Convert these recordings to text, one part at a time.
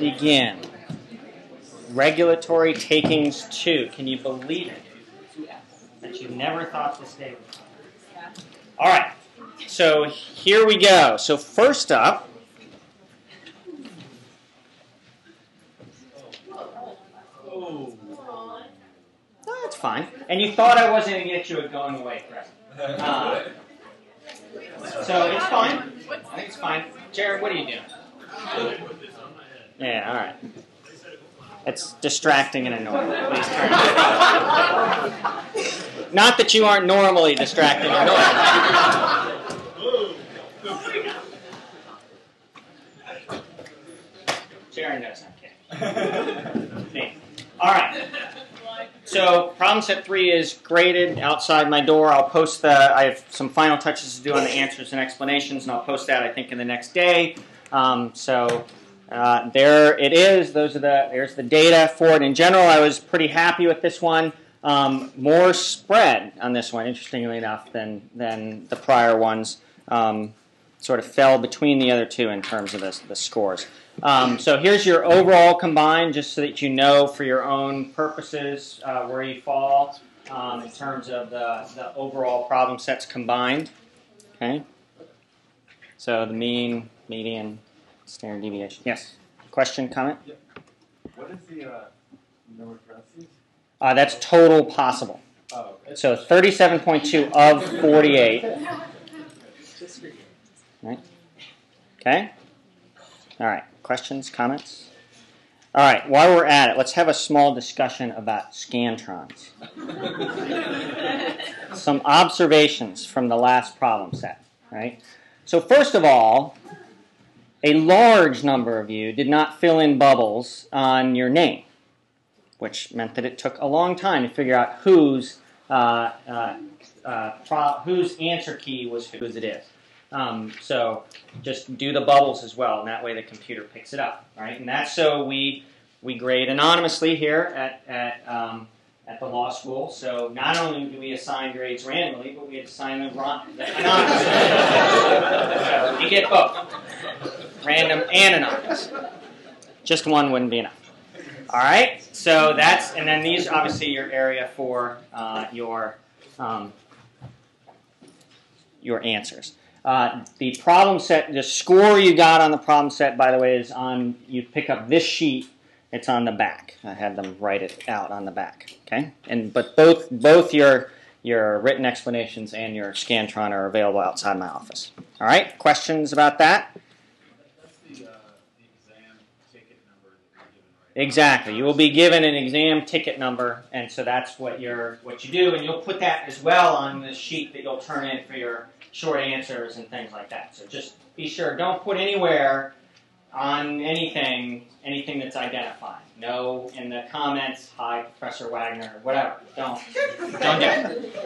begin. Regulatory takings 2. Can you believe it? That you never thought this day would come. All right. So here we go. So first up, Oh. No, that's fine. And you thought I wasn't going to get you a going away present. Uh, so it's fine. I think it's fine. Jared, what are you doing? Yeah, all right. It's distracting and annoying. Please turn. Not that you aren't normally distracting and annoying. Jared knows I'm kidding. All right. So problem set three is graded outside my door. I'll post the. I have some final touches to do on the answers and explanations, and I'll post that I think in the next day. Um, so uh, there it is. Those are the. There's the data for it. In general, I was pretty happy with this one. Um, more spread on this one, interestingly enough, than than the prior ones. Um, sort of fell between the other two in terms of the, scores. Um, so here's your overall combined, just so that you know for your own purposes uh, where you fall um, in terms of the, the overall problem sets combined. Okay. So the mean, median, standard deviation. Yes. Question, comment? What is the uh, number of parentheses? Uh, that's total possible. Oh, okay. So 37.2 of 48. Right. Okay. All right. Questions, comments? All right. While we're at it, let's have a small discussion about scantrons. Some observations from the last problem set. Right. So first of all, a large number of you did not fill in bubbles on your name, which meant that it took a long time to figure out whose uh, uh, uh, pro- whose answer key was whose it is. Um, so just do the bubbles as well, and that way the computer picks it up, right? And that's so we we grade anonymously here at at um, at the law school. So not only do we assign grades randomly, but we assign them anonymously. so you get both, random and anonymous. Just one wouldn't be enough. All right. So that's and then these obviously your area for uh, your um, your answers. Uh, the problem set, the score you got on the problem set, by the way, is on. You pick up this sheet. It's on the back. I had them write it out on the back. Okay, and but both both your your written explanations and your Scantron are available outside my office. All right. Questions about that? That's the, uh, the exam ticket number that you're given, right? Exactly. You will be given an exam ticket number, and so that's what you're what you do, and you'll put that as well on the sheet that you'll turn in for your short answers and things like that. So just be sure, don't put anywhere on anything anything that's identified. No in the comments, hi Professor Wagner, whatever. Don't don't do it.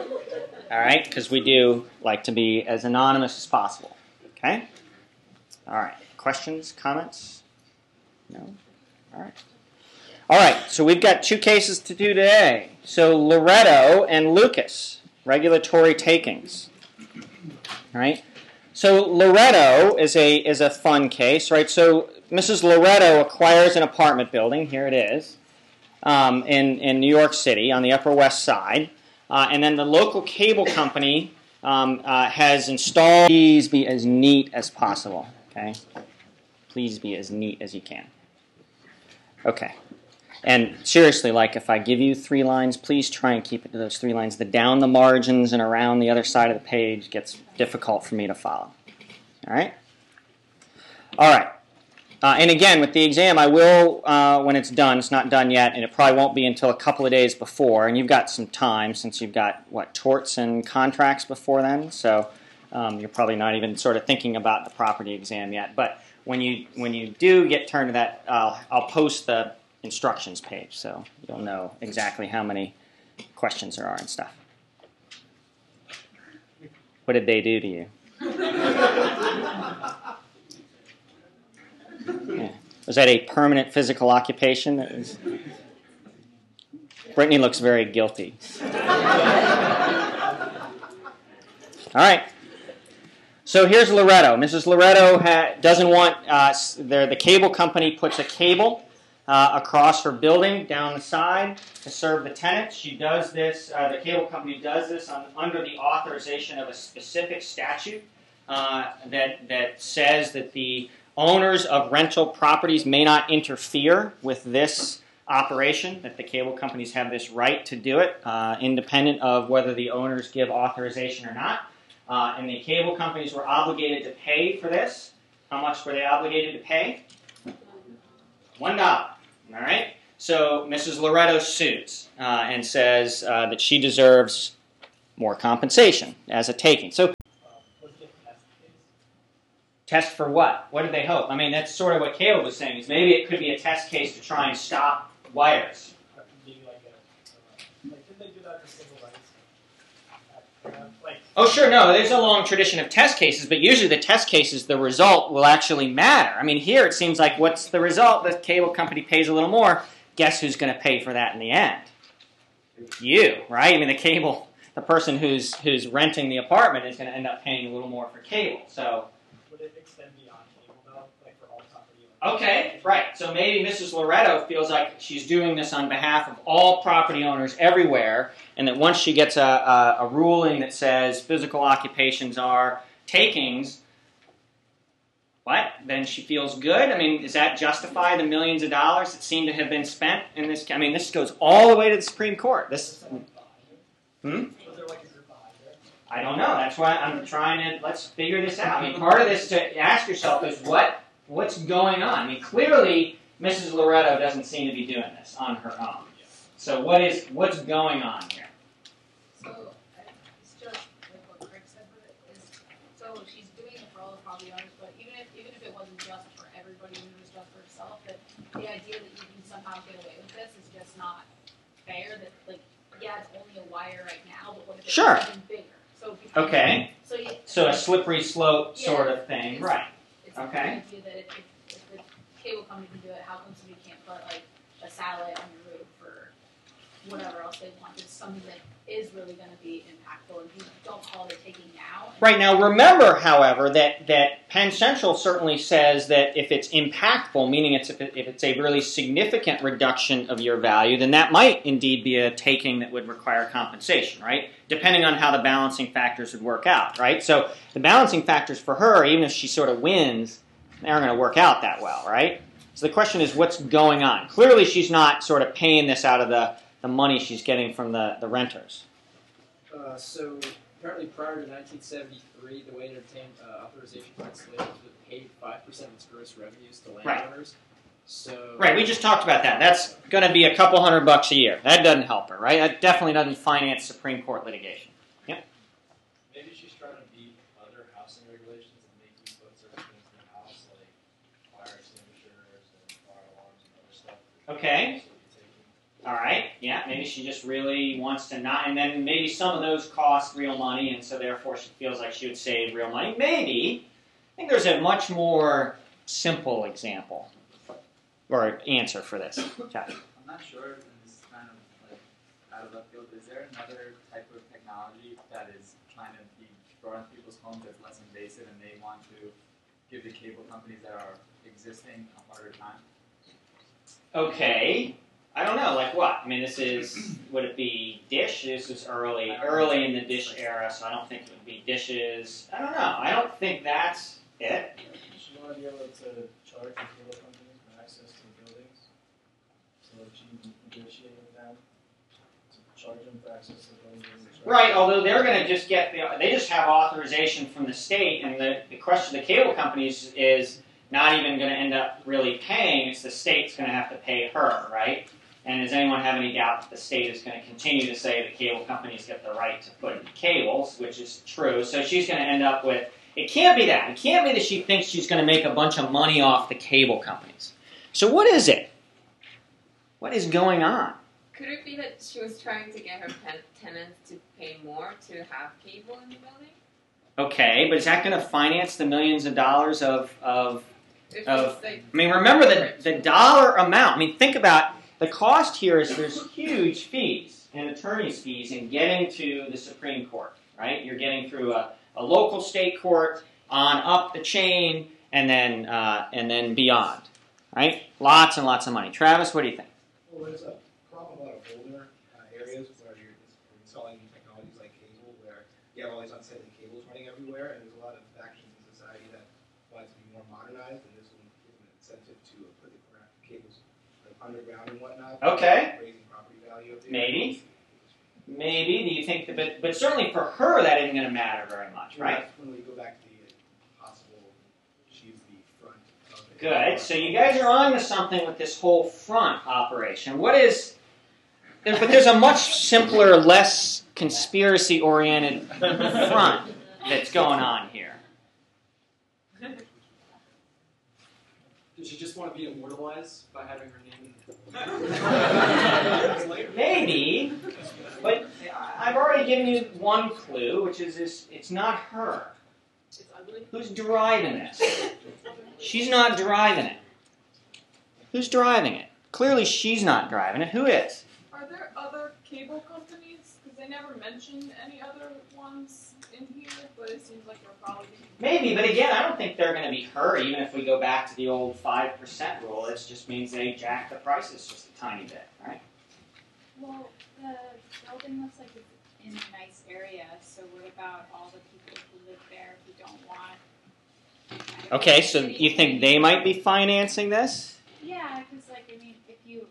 All right, because we do like to be as anonymous as possible. Okay. All right. Questions, comments? No. All right. All right, so we've got two cases to do today. So Loretto and Lucas, regulatory takings. All right. So Loretto is a is a fun case, right? So Mrs. Loretto acquires an apartment building. Here it is, um, in in New York City on the Upper West Side, uh, and then the local cable company um, uh, has installed. Please be as neat as possible. Okay. Please be as neat as you can. Okay. And seriously, like if I give you three lines, please try and keep it to those three lines. The down the margins and around the other side of the page gets difficult for me to follow. All right? All right. Uh, and again, with the exam, I will, uh, when it's done, it's not done yet, and it probably won't be until a couple of days before, and you've got some time since you've got, what, torts and contracts before then, so um, you're probably not even sort of thinking about the property exam yet. But when you, when you do get turned to that, uh, I'll post the instructions page, so you'll know exactly how many questions there are and stuff. What did they do to you? Yeah. Was that a permanent physical occupation? That was... Brittany looks very guilty. All right. So here's Loretto. Mrs. Loretto doesn't want uh. The cable company puts a cable uh, across her building down the side to serve the tenants. She does this. Uh, the cable company does this on, under the authorization of a specific statute uh, that that says that the owners of rental properties may not interfere with this operation. That the cable companies have this right to do it, uh, independent of whether the owners give authorization or not. Uh, and the cable companies were obligated to pay for this. How much were they obligated to pay? One dollar. All right. So Mrs. Loretto sues uh, and says uh, that she deserves more compensation as a taking. So test for what? What did they hope? I mean, that's sort of what Caleb was saying. Is maybe it could be a test case to try and stop wires. Oh, sure, no, there's a long tradition of test cases, but usually the test cases, the result will actually matter. I mean, here it seems like what's the result? The cable company pays a little more. Guess who's going to pay for that in the end? You, right? I mean, the cable, the person who's who's renting the apartment is going to end up paying a little more for cable. So, Would it extend beyond cable though, like for all property owners? Okay, right. So maybe Mrs. Loretto feels like she's doing this on behalf of all property owners everywhere, and that once she gets a, a, a ruling that says physical occupations are takings, what? Then she feels good? I mean, does that justify the millions of dollars that seem to have been spent in this? I mean, this goes all the way to the Supreme Court. This, hmm? I don't know. That's why I'm trying to let's figure this out. I mean, part of this to ask yourself is what what's going on. I mean, clearly Mrs. Loretto doesn't seem to be doing this on her own. So what is what's going on here? So, it's just like what Craig said with it, is, so she's doing it for all the property but even if, even if it wasn't just for everybody, even if it was just for herself, that the idea that you can somehow get away with this is just not fair, that, like, yeah, it's only a wire right now, but what if it's Sure. even bigger? So Okay, so a slippery slope sort of thing, right? Okay. idea that if, if, if the cable company can do it, how come somebody can't put like a satellite on your roof or whatever else they want? It's something that is really gonna be impactful, Right now, remember, however, that, that Penn Central certainly says that if it's impactful, meaning it's if, it, if it's a really significant reduction of your value, then that might indeed be a taking that would require compensation, right? Depending on how the balancing factors would work out, right? So the balancing factors for her, even if she sort of wins, they aren't going to work out that well, right? So the question is, what's going on? Clearly, she's not sort of paying this out of the, the money she's getting from the, the renters. Uh, so apparently, prior to 1973, the way to obtain uh, authorization for installation was paid five percent of its gross revenues to Right. landowners. So Right, we just talked about that. That's going to be a couple hundred bucks a year. That doesn't help her, right? That definitely doesn't finance Supreme Court litigation. Yep. Maybe she's trying to beat other housing regulations and make you put certain things in the house, like fire extinguishers and fire alarms and other stuff. Okay. So you're taking- All right. Yeah, maybe she just really wants to not, and then maybe some of those cost real money, and so therefore she feels like she would save real money. Maybe. I think there's a much more simple example or answer for this. Jeff. I'm not sure, and this is kind of like out of left field. Is there another type of technology that is trying to be brought into people's homes that's less invasive, and they want to give the cable companies that are existing a harder time? Okay. I don't know, like what? I mean, this is would it be dish? This is early, early in the dish era, so I don't think it would be dishes. I don't know. I don't think that's it. She want to be able to charge the cable companies for access to the buildings, so that she can negotiate with them to charge them for access to the buildings. Right. Although they're going to just get the, they just have authorization from the state, and the, the question of the cable companies is not even going to end up really paying. It's the state's going to have to pay her, right? And does anyone have any doubt that the state is going to continue to say that cable companies get the right to put in cables, which is true? So she's going to end up with. It can't be that. It can't be that she thinks she's going to make a bunch of money off the cable companies. So what is it? What is going on? Could it be that she was trying to get her pen- tenants to pay more to have cable in the building? Okay, but is that going to finance the millions of dollars of, of Of- like I mean, remember the, the dollar amount. I mean, think about the cost here is there's huge fees and attorney's fees in getting to the Supreme Court, right? You're getting through a, a local state court, on up the chain, and then uh, and then beyond. Right? Lots and lots of money. Travis, what do you think? Well, there's a problem with a lot of older uh, areas where you're ins- installing new technologies like cable, where you have all these unsightly cables running everywhere, and there's a lot of factions in society that want it to be more modernized, and this will give an incentive to uh, put the gra- cables like underground and whatnot. Okay. Raising property value. of the Maybe. Maybe. Do you think that? But, but certainly for her, that isn't going to matter very much, right? When we go back to the possible, she's the front. Good. So you guys are on to something with this whole front operation. What is? There, but there's a much simpler, less conspiracy-oriented front that's going on here. Does she just want to be immortalized by having her name? Maybe, but I've already given you one clue, which is this: it's not her. Who's driving this? She's not driving it. Who's driving it? Clearly, she's not driving it. Who is? Are there other cable companies? Because they never mentioned any other ones in here, but it seems like they're probably. Maybe, but again, I don't think they're going to be hurt, Even if we go back to the old five percent rule, it just means they jack the prices just a tiny bit, right? Well, the building looks like it's in a nice area, so what about all the people who live there who don't want? Okay, so you think they might be financing this Yeah, because like, I mean, if you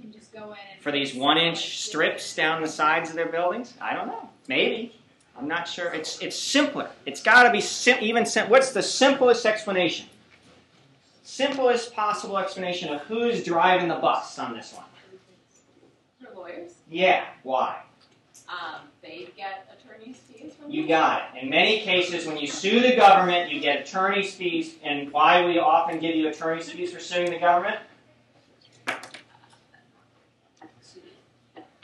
can just go in and. for these one-inch strips down the sides of their buildings? I don't know. Maybe. I'm not sure. It's it's simpler. It's got to be sim- even sim- What's the simplest explanation? Simplest possible explanation of who's driving the bus on this one. Lawyers, Yeah. Why? um, they get attorney's fees from. You got it. In many cases, when you sue the government, you get attorney's fees. And why we often give you attorney's fees for suing the government?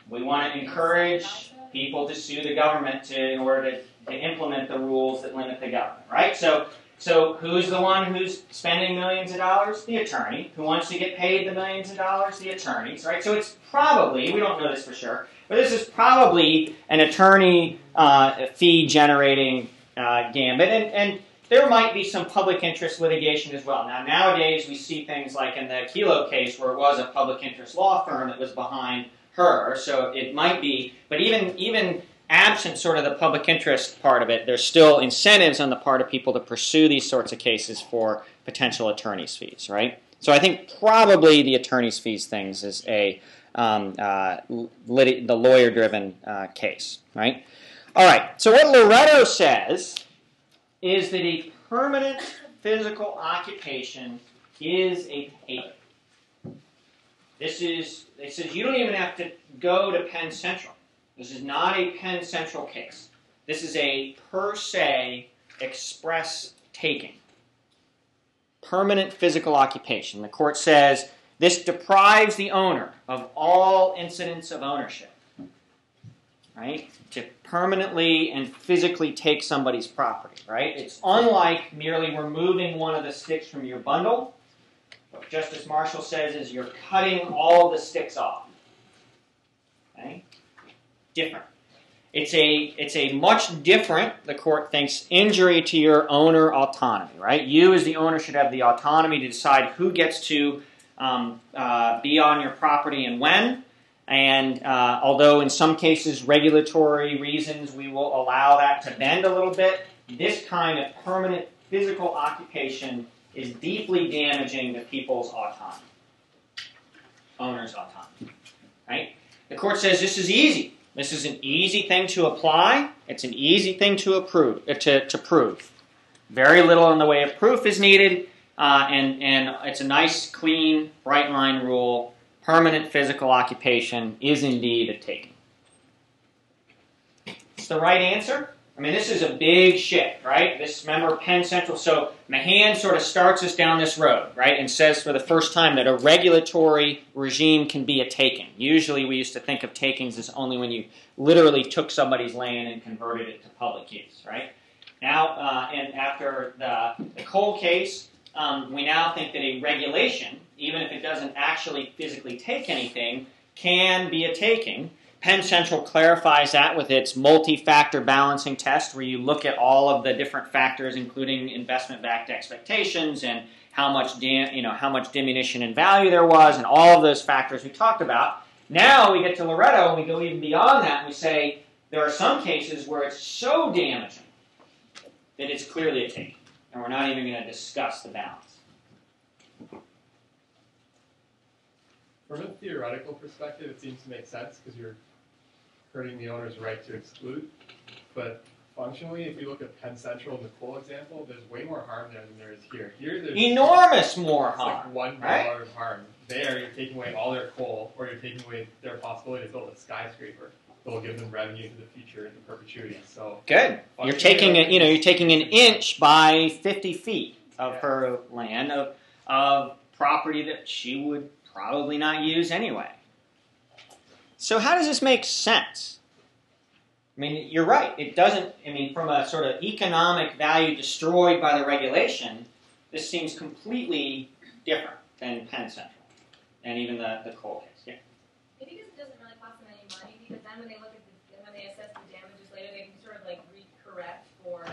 We want to encourage people to sue the government to, in order to, to implement the rules that limit the government, right? So, so who's the one who's spending millions of dollars? The attorney. Who wants to get paid the millions of dollars? The attorneys, right? So it's probably, we don't know this for sure, but this is probably an attorney uh, fee generating uh, gambit. And, and there might be some public interest litigation as well. Now, nowadays we see things like in the Kelo case where it was a public interest law firm that was behind so it might be, but even even absent sort of the public interest part of it, there's still incentives on the part of people to pursue these sorts of cases for potential attorney's fees, right? So I think probably the attorney's fees things is a um, uh, lit- the lawyer-driven uh, case, right? All right. So what Loretto says is that a permanent physical occupation is a taking. This is, it says you don't even have to go to Penn Central. This is not a Penn Central case. This is a per se express taking. Permanent physical occupation. The court says this deprives the owner of all incidents of ownership. Right? To permanently and physically take somebody's property, right? It's unlike merely removing one of the sticks from your bundle. What Justice Marshall says is you're cutting all the sticks off. Okay? Different. It's a it's a much different, the court thinks, injury to your owner autonomy, right? You as the owner should have the autonomy to decide who gets to um, uh, be on your property and when. And uh, although in some cases regulatory reasons we will allow that to bend a little bit, this kind of permanent physical occupation is deeply damaging to people's autonomy, owners' autonomy. Right? The court says this is easy. This is an easy thing to apply. It's an easy thing to approve uh, to, to prove. Very little in the way of proof is needed, uh, and and it's a nice, clean, bright line rule. Permanent physical occupation is indeed a taking. It's the right answer. I mean, this is a big shift, right? This, remember, Penn Central. So Mahon sort of starts us down this road, right, and says for the first time that a regulatory regime can be a taking. Usually we used to think of takings as only when you literally took somebody's land and converted it to public use, right? Now, uh, and after the, the coal case, um, we now think that a regulation, even if it doesn't actually physically take anything, can be a taking Penn Central clarifies that with its multi-factor balancing test, where you look at all of the different factors, including investment-backed expectations and how much you know how much diminution in value there was, and all of those factors we talked about. Now we get to Loretto and we go even beyond that, and we say there are some cases where it's so damaging that it's clearly a take, and we're not even going to discuss the balance. From a theoretical perspective, it seems to make sense because you're hurting the owner's right to exclude. But functionally, if you look at Penn Central and the coal example, there's way more harm there than there is here. Here, there's Enormous more harm. like one right? dollar of harm. There, you're taking away all their coal, or you're taking away their possibility to build a skyscraper that will give them revenue for the future into perpetuity. So Good. You're taking a, you know, you're taking an inch by 50 feet of Yeah. her land of of property that she would probably not use anyway. So how does this make sense? I mean, you're right. It doesn't. I mean, from a sort of economic value destroyed by the regulation, this seems completely different than Penn Central and even the the coal case. Yeah. Maybe because it doesn't really cost them any money, because then when they look at the, when they assess the damages later, they can sort of like re-correct for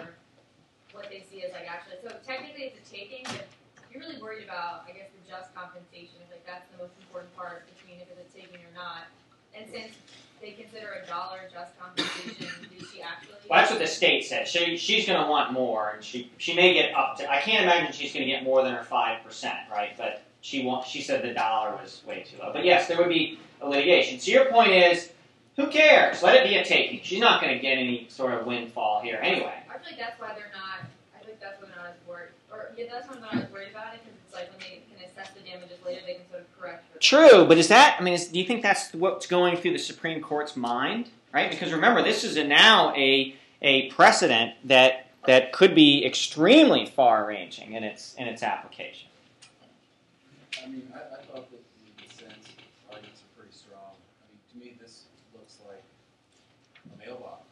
what they see as like actually, so technically it's a taking, but you're really worried about, I guess, the just compensation, like that's the most important part between if it's a taking or not. And since they consider a dollar just compensation, did she actually? Well, that's what the state said. She she's going to want more, and she she may get up to. I can't imagine she's going to get more than her five percent, right? But she want, She said the dollar was way too low. But yes, there would be a litigation. So your point is, who cares? Let it be a taking. She's not going to get any sort of windfall here anyway. I feel like that's why they're not, I feel like that's why they're not as worried, or, yeah, that's why I'm not as worried about it, because it's like when they can assess the damages later, they can sort of correct. True, but is that? I mean, is, do you think that's what's going through the Supreme Court's mind, right? Because remember, this is a, now a a precedent that that could be extremely far-ranging in its in its application. I mean, I, I thought that the dissent arguments are pretty strong. I mean, to me, this looks like a mailbox,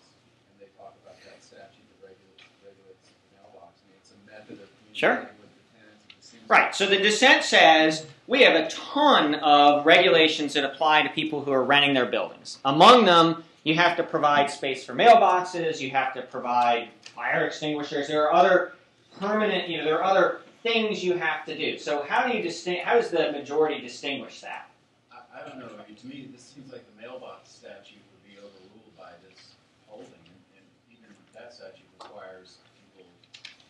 and they talk about that statute that regulates, regulates the mailbox. I mean, it's a method of Sure. with the tenants. Right. So the dissent says we have a ton of regulations that apply to people who are renting their buildings. Among them, you have to provide space for mailboxes. You have to provide fire extinguishers. There are other permanent. You know, there are other things you have to do. So how do you distinguish? How does the majority distinguish that? I, I don't know. I mean, to me, this seems like the mailbox statute would be overruled by this holding, and, and even that statute requires people,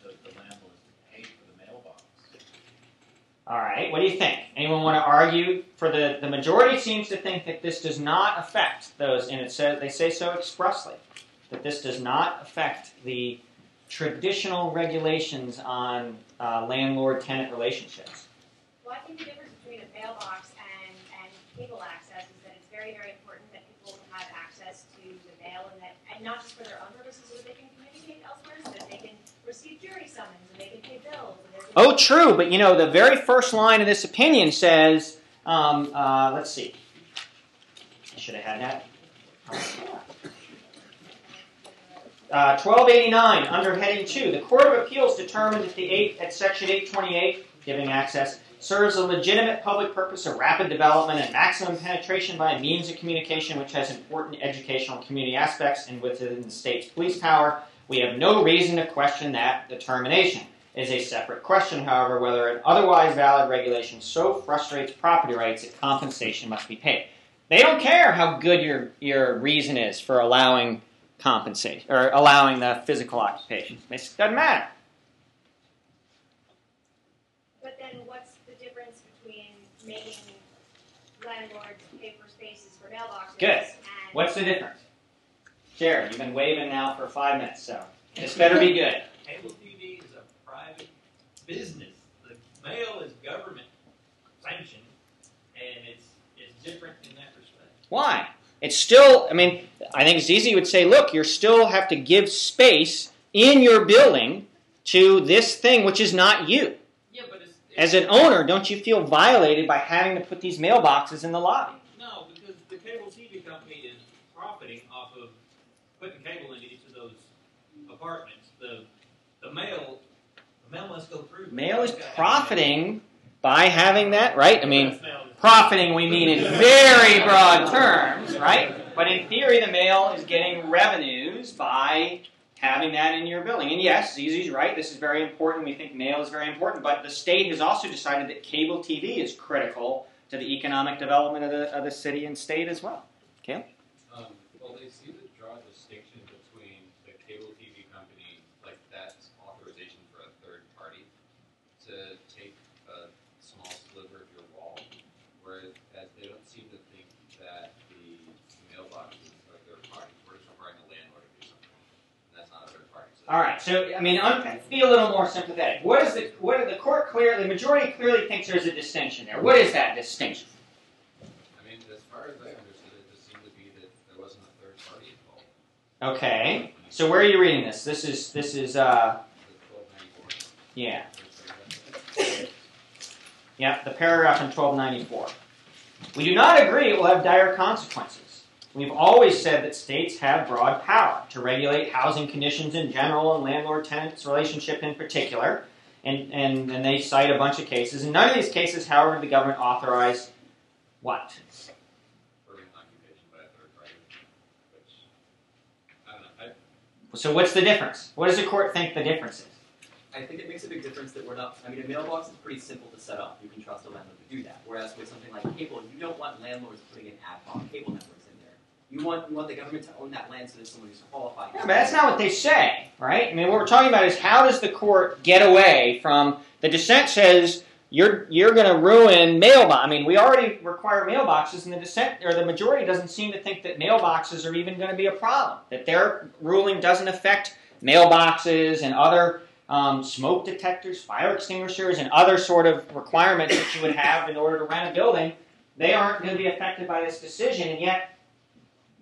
the, the landlords, to pay for the mailbox. All right. What do you think? Anyone want to argue for the the majority seems to think that this does not affect those, and it says they say so expressly that this does not affect the traditional regulations on uh, landlord-tenant relationships. Well, I think the difference between a mailbox and, and cable access is that it's very, very important that people have access to the mail and that, and not just for their own purposes, so that they can communicate elsewhere, so that they can receive jury summons Oh, true, but you know the very first line of this opinion says, um, uh, let's see. I should have had that. Uh, 1289, under heading 2, the Court of Appeals determined that the 8, at section 828, giving access, serves a legitimate public purpose of rapid development and maximum penetration by means of communication which has important educational community aspects and within the state's police power. We have no reason to question that determination. It is a separate question, however, whether an otherwise valid regulation so frustrates property rights that compensation must be paid. They don't care how good your, your reason is for allowing compensation or allowing the physical occupation. It doesn't matter. But then what's the difference between making landlords pay for spaces for mailboxes Good. and What's the difference? Jared, you've been waving now for five minutes, so this better be good. Cable TV is a private business. The mail is government sanctioned, and it's it's different in that respect. Why? It's still, I mean, I think Zizi would say, look, you still have to give space in your building to this thing which is not you. Yeah, but it's, As an owner, don't you feel violated by having to put these mailboxes in the lobby? no, because the cable TV company is profiting off of putting cable into each of those apartments. The the mail the mail must go through. Mail is It's gotta have- profiting by having that, right? I mean, profiting we mean in very broad terms, right? But in theory, the mail is getting revenues by having that in your building. And yes, Zizi's right. This is very important. We think mail is very important. But the state has also decided that cable TV is critical to the economic development of the, of the city and state as well. Okay? Um, well, they seem to draw a distinction between the cable TV company, like that's authorization for a third party to take a small sliver of your wall, whereas they don't seem to think that the mailboxes are third parties. We're just requiring the landlord to do something. And that's not a third party. So All right. So I mean, un- be a little more sympathetic. What is the what are the court clear? The majority clearly thinks there's a distinction there. What is that distinction? I mean, as far as I understood it, it just seemed to be that there wasn't a third party involved. Okay. So where are you reading this? This is this is uh yeah. Yeah, the paragraph in 1294. We do not agree it will have dire consequences. We've always said that states have broad power to regulate housing conditions in general and landlord tenants relationship in particular. And, and, and they cite a bunch of cases. In none of these cases, however, did the government authorize what? Permanent occupation by a third party, which, I don't know, I, So what's the difference? What does the court think the difference is? I think it makes a big difference that we're not. I mean, a mailbox is pretty simple to set up. You can trust a landlord to do that. Whereas with something like cable, you don't want landlords putting in ad hoc cable networks. You want you want the government to own that land so that someone qualified. Yeah, but that's not what they say, right? I mean, what we're talking about is how does the court get away from the dissent says you're you're going to ruin mailbox. I mean, we already require mailboxes, and the dissent or the majority doesn't seem to think that mailboxes are even going to be a problem. That their ruling doesn't affect mailboxes and other um, smoke detectors, fire extinguishers, and other sort of requirements that you would have in order to rent a building. They aren't going to be affected by this decision, and yet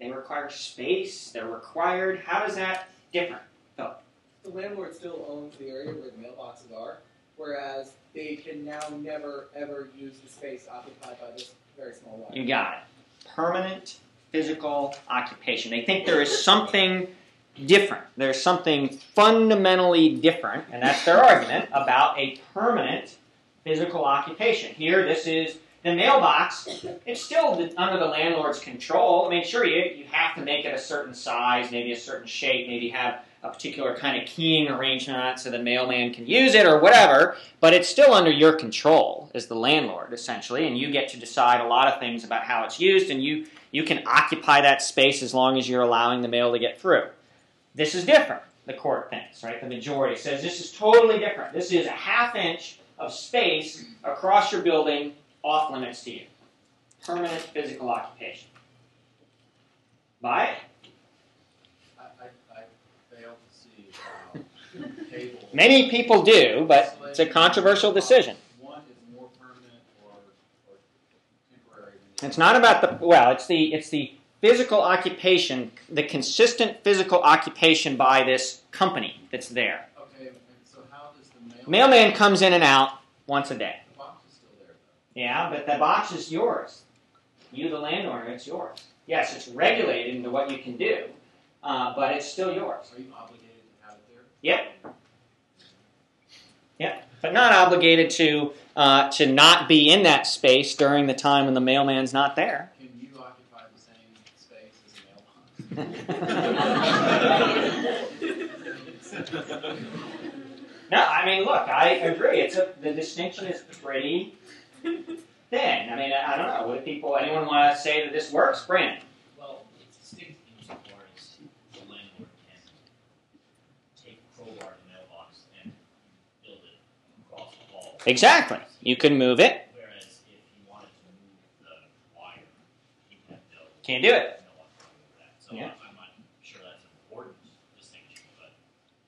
they require space. They're required. How is that different? The landlord still owns the area where the mailboxes are, whereas they can now never ever use the space occupied by this very small lot. You got it. Permanent physical occupation. They think there is something different. There's something fundamentally different, and that's their argument about a permanent physical occupation. Here, this is the mailbox. It's still under the landlord's control. I mean, sure, you, you have to make it a certain size, maybe a certain shape, maybe have a particular kind of keying arrangement on it so the mailman can use it or whatever, but it's still under your control as the landlord, essentially, and you get to decide a lot of things about how it's used, and you, you can occupy that space as long as you're allowing the mail to get through. This is different, the court thinks, right? The majority says this is totally different. This is a half inch of space across your building off limits to you. Permanent physical occupation. Buy it? I, I, I fail to see uh, how cable. Many people do, but it's a controversial decision. One is more permanent or, or temporary It's not about the well, it's the it's the physical occupation, the consistent physical occupation by this company that's there. Okay, and so how does the mail? Mailman comes in and out once a day. The box is still there though. Yeah, but the box is yours. You, the landowner, it's yours. Yes, it's regulated into what you can do, uh, but it's still yours. Are you obligated to have it there? Yep. Yep. But not obligated to uh, to not be in that space during the time when the mailman's not there. Can you occupy the same space as a mailbox? No, I mean, look, I agree. It's a, the distinction is pretty thin. I mean, I, I don't know. Would people, anyone want to say that this works? Brandon. Well, it's distinct insofar as the landlord can take a crowbar to the mailbox and build it across the hall. Exactly. You can move it. Whereas if you wanted to move the wire, you have no. Can't do it. No one can move that. So Yeah. I'm not sure that's important distinction, but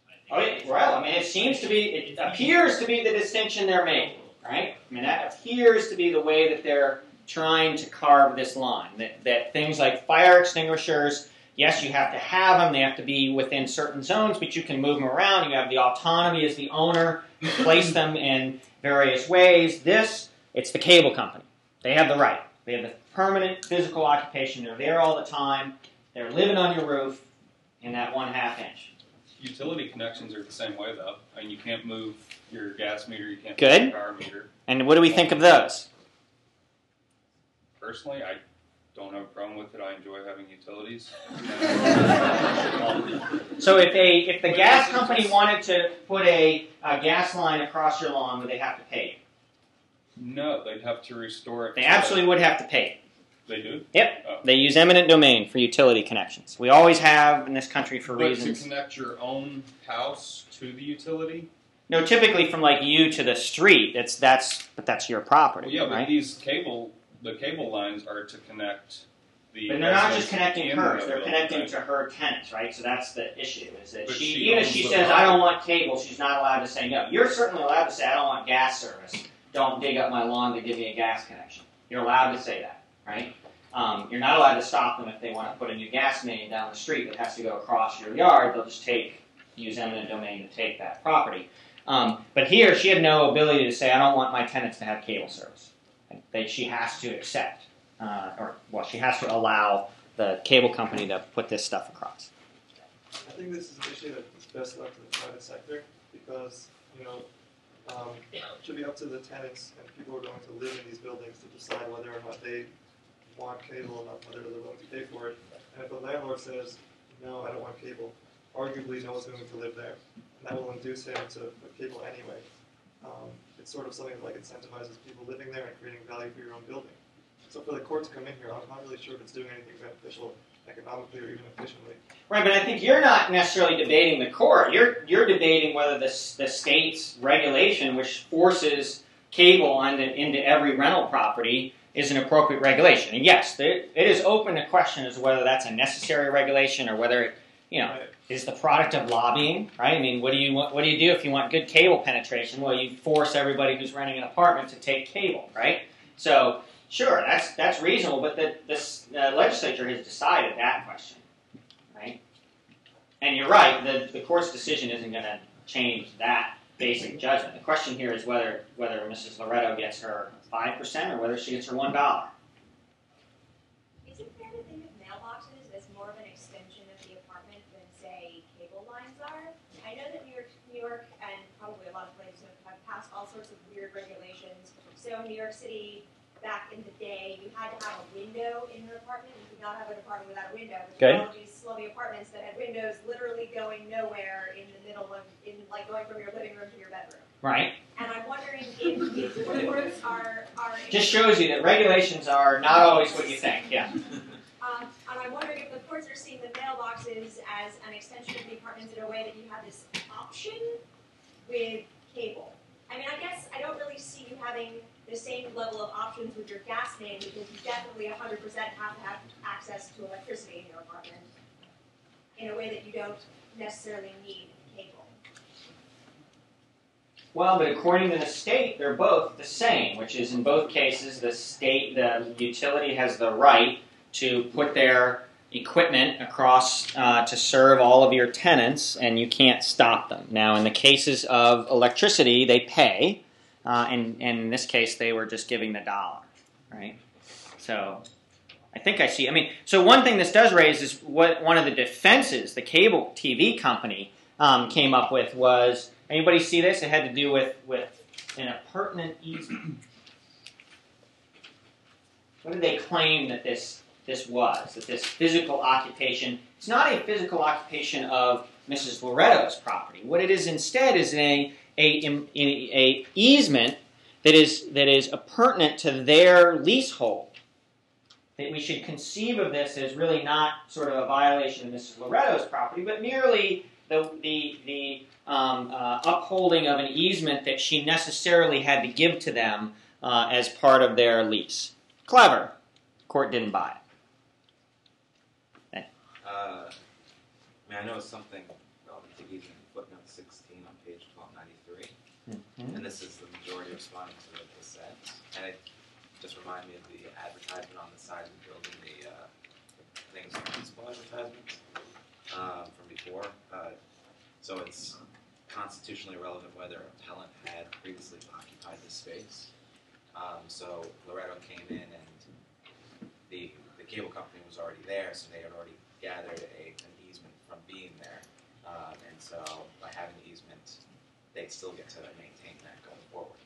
I think. Oh, yeah, well, I mean, it seems to be, it appears to be the distinction they're making, right? I mean, that appears to be the way that they're trying to carve this line. That, that things like fire extinguishers, yes, you have to have them, they have to be within certain zones, but you can move them around. You have the autonomy as the owner, place them in various ways. This, it's the cable company. They have the right. They have the permanent physical occupation. They're there all the time. They're living on your roof in that one half inch. Utility connections are the same way, though. I mean, you can't move your gas meter, you can't Good. move your power meter. And what do we think of those? Personally, I don't have a problem with it. I enjoy having utilities. So if a if the gas company wanted to put a, a gas line across your lawn, would they have to pay you? no, they'd have to restore it. They to- absolutely would have to pay. They do. Yep. Oh. They use eminent domain for utility connections. We always have in this country for But reasons. to connect your own house to the utility. No, typically from like you to the street. That's that's but that's your property, Well, yeah, but these cable, the cable lines are to connect the. But they're not just connecting in hers; the they're connecting right? to her tenants, right? So that's the issue. Is that she, she even if she says, "I don't want cable," she's not allowed to say no. You're certainly allowed to say, "I don't want gas service. Don't dig up my lawn to give me a gas connection." You're allowed to say that, right? Um, you're not allowed to stop them if they want to put a new gas main down the street that has to go across your yard. They'll just take use eminent domain to take that property. Um, but here, she had no ability to say, "I don't want my tenants to have cable service." That she has to accept, uh, or well, she has to allow the cable company to put this stuff across. I think this is an issue that is best left to the private sector because, you know, um, it should be up to the tenants and people who are going to live in these buildings to decide whether or not they want cable and whether they're willing to pay for it. And if the landlord says, no, I don't want cable, arguably no one's going to live there. That will induce him to put cable anyway. Um, it's sort of something that like incentivizes people living there and creating value for your own building. So for the court to come in here, I'm not really sure if it's doing anything beneficial economically or even efficiently. Right, but I think you're not necessarily debating the court. You're you're debating whether the the state's regulation, which forces cable on the, into every rental property, is an appropriate regulation. And yes, there, it is open to question as to whether that's a necessary regulation or whether it, you know, is the product of lobbying. Right? I mean, what do you what do you do if you want good cable penetration? Well, you force everybody who's renting an apartment to take cable, right? So sure, that's that's reasonable, but the this uh, legislature has decided that question, right? And you're right, the, the court's decision isn't going to change that basic judgment. The question here is whether whether Mrs. Loretto gets her five percent or whether she gets her one dollar. Is it fair to think of mailboxes as more of an extension of the apartment than, say, cable lines are? I know that New York, New York, and probably a lot of places have passed all sorts of weird New York City, back in the day, you had to have a window in your apartment. You could not have an apartment without a window. Okay. all these slummy apartments that had windows literally going nowhere in the middle of, in like going from your living room to your bedroom. Right? And I'm wondering if, if courts are, are. Just shows you that regulations are not always what you think. Yeah. Um, and I'm wondering if the courts are seeing the mailboxes as an extension of the apartments in a way that you have this option with cable. I mean, I guess I don't really see you having the same level of options with your gas main because you definitely 100% have to have access to electricity in your apartment in a way that you don't necessarily need cable. Well, but according to the state, they're both the same, which is in both cases the state, the utility has the right to put their equipment across uh, to serve all of your tenants, and you can't stop them. Now, in the cases of electricity, they pay, uh, and, and in this case, they were just giving the dollar, right? So, I think I see. I mean, so one thing this does raise is what one of the defenses the cable TV company um, came up with was anybody see this? It had to do with with an appurtenant easement. What did they claim that this this was? That this physical occupation? It's not a physical occupation of Mrs. Loretto's property. What it is instead is a a, a, easement that is that is appurtenant to their leasehold that we should conceive of this as really not sort of a violation of Mrs. Loretto's property, but merely the, the, the um, uh, upholding of an easement that she necessarily had to give to them uh, as part of their lease. Clever. Court didn't buy it. Uh, I mean, I know something relevant to easement footnote 16 on page 1293, Mhm. And this is the majority responding to the dissent. And it just reminded me of the advertisement on the side of the building, the uh, things principal advertisements um, from before. Uh, so it's constitutionally relevant whether appellant had previously occupied the space. Um, so Loretto came in and the, the cable company was already there, so they had already gathered a, an easement from being there. Um, and so by having the easement, they still get to maintain that going forward.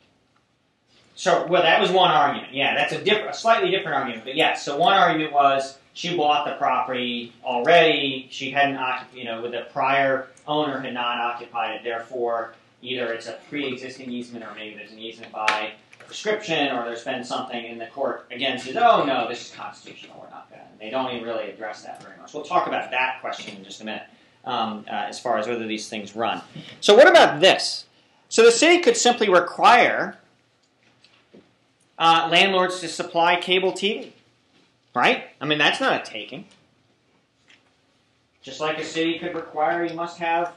So, well, that was one argument. Yeah, that's a different, a slightly different argument. But yes, so one argument was she bought the property already. She hadn't, occup- you know, with the prior owner had not occupied it. Therefore, either it's a pre-existing easement or maybe there's an easement by prescription or there's been something in the court again says, oh no, this is constitutional. We're not going to. They don't even really address that very much. We'll talk about that question in just a minute. Um, uh, as far as whether these things run. So, what about this? So, the city could simply require uh, landlords to supply cable TV, right? I mean, that's not a taking. Just like a city could require you must have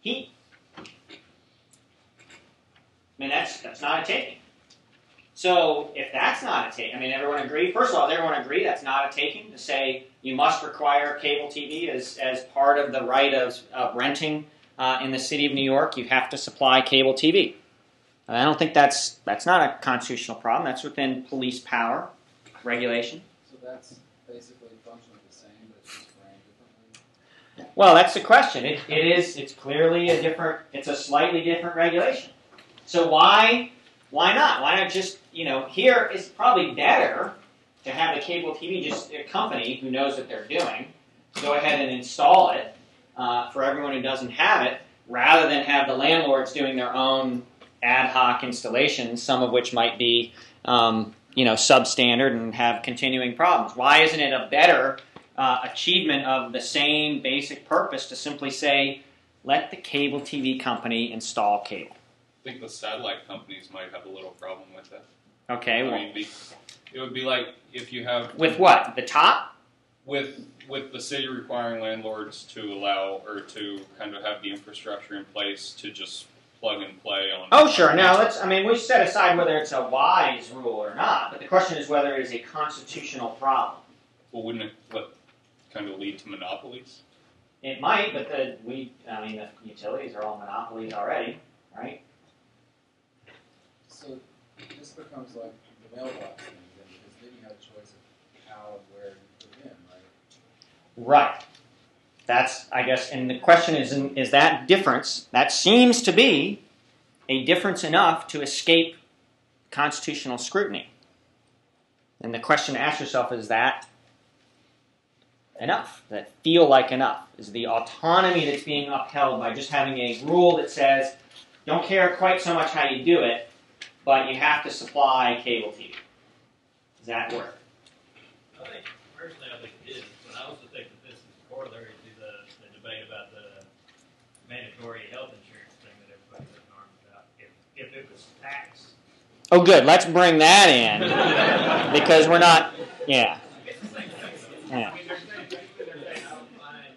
heat. I mean, that's that's not a taking. So if that's not a taking, I mean, everyone agree. First of all, everyone agree that's not a taking to say you must require cable TV as as part of the right of, of renting uh, in the city of New York? You have to supply cable TV. And I don't think that's that's not a constitutional problem. That's within police power regulation. So that's basically functionally the same, but it's just framed differently. Well, that's the question. It, it is. It's clearly a different. It's a slightly different regulation. So why why not? Why not just you know here it's probably better to have a cable TV just a company who knows what they're doing go ahead and install it uh, for everyone who doesn't have it, rather than have the landlords doing their own ad hoc installations, some of which might be um, you know substandard and have continuing problems. Why isn't it a better uh, achievement of the same basic purpose to simply say, let the cable TV company install cable? I think the satellite companies might have a little problem with it. Okay, I well, be, it would be like if you have with what? The top? with with the city requiring landlords to allow or to kind of have the infrastructure in place to just plug and play on. Oh, sure. Now let's. I mean, we set aside whether it's a wise rule or not, but the question is whether it is a constitutional problem. Well, wouldn't it what, kind of lead to monopolies? It might, but the we. I mean, the utilities are all monopolies already, right? So this becomes like the mailbox thing, then, because then you have a choice of how and where you put it in, right? Right. That's, I guess, and the question is, is that difference, that seems to be a difference enough to escape constitutional scrutiny. And the question to ask yourself is that enough? Does that feel like enough? Is the autonomy that's being upheld by just having a rule that says, don't care quite so much how you do it, but you have to supply cable TV? Does that work? I think, personally, I think it is, but I also think that this is corollary to the, the debate about the mandatory health insurance thing that everybody's in arms about. If, if it was taxed, Oh, good. Let's bring that in because we're not. Yeah. it's the same thing. though. Yeah. I mean, they're saying, basically, they're saying, I don't mind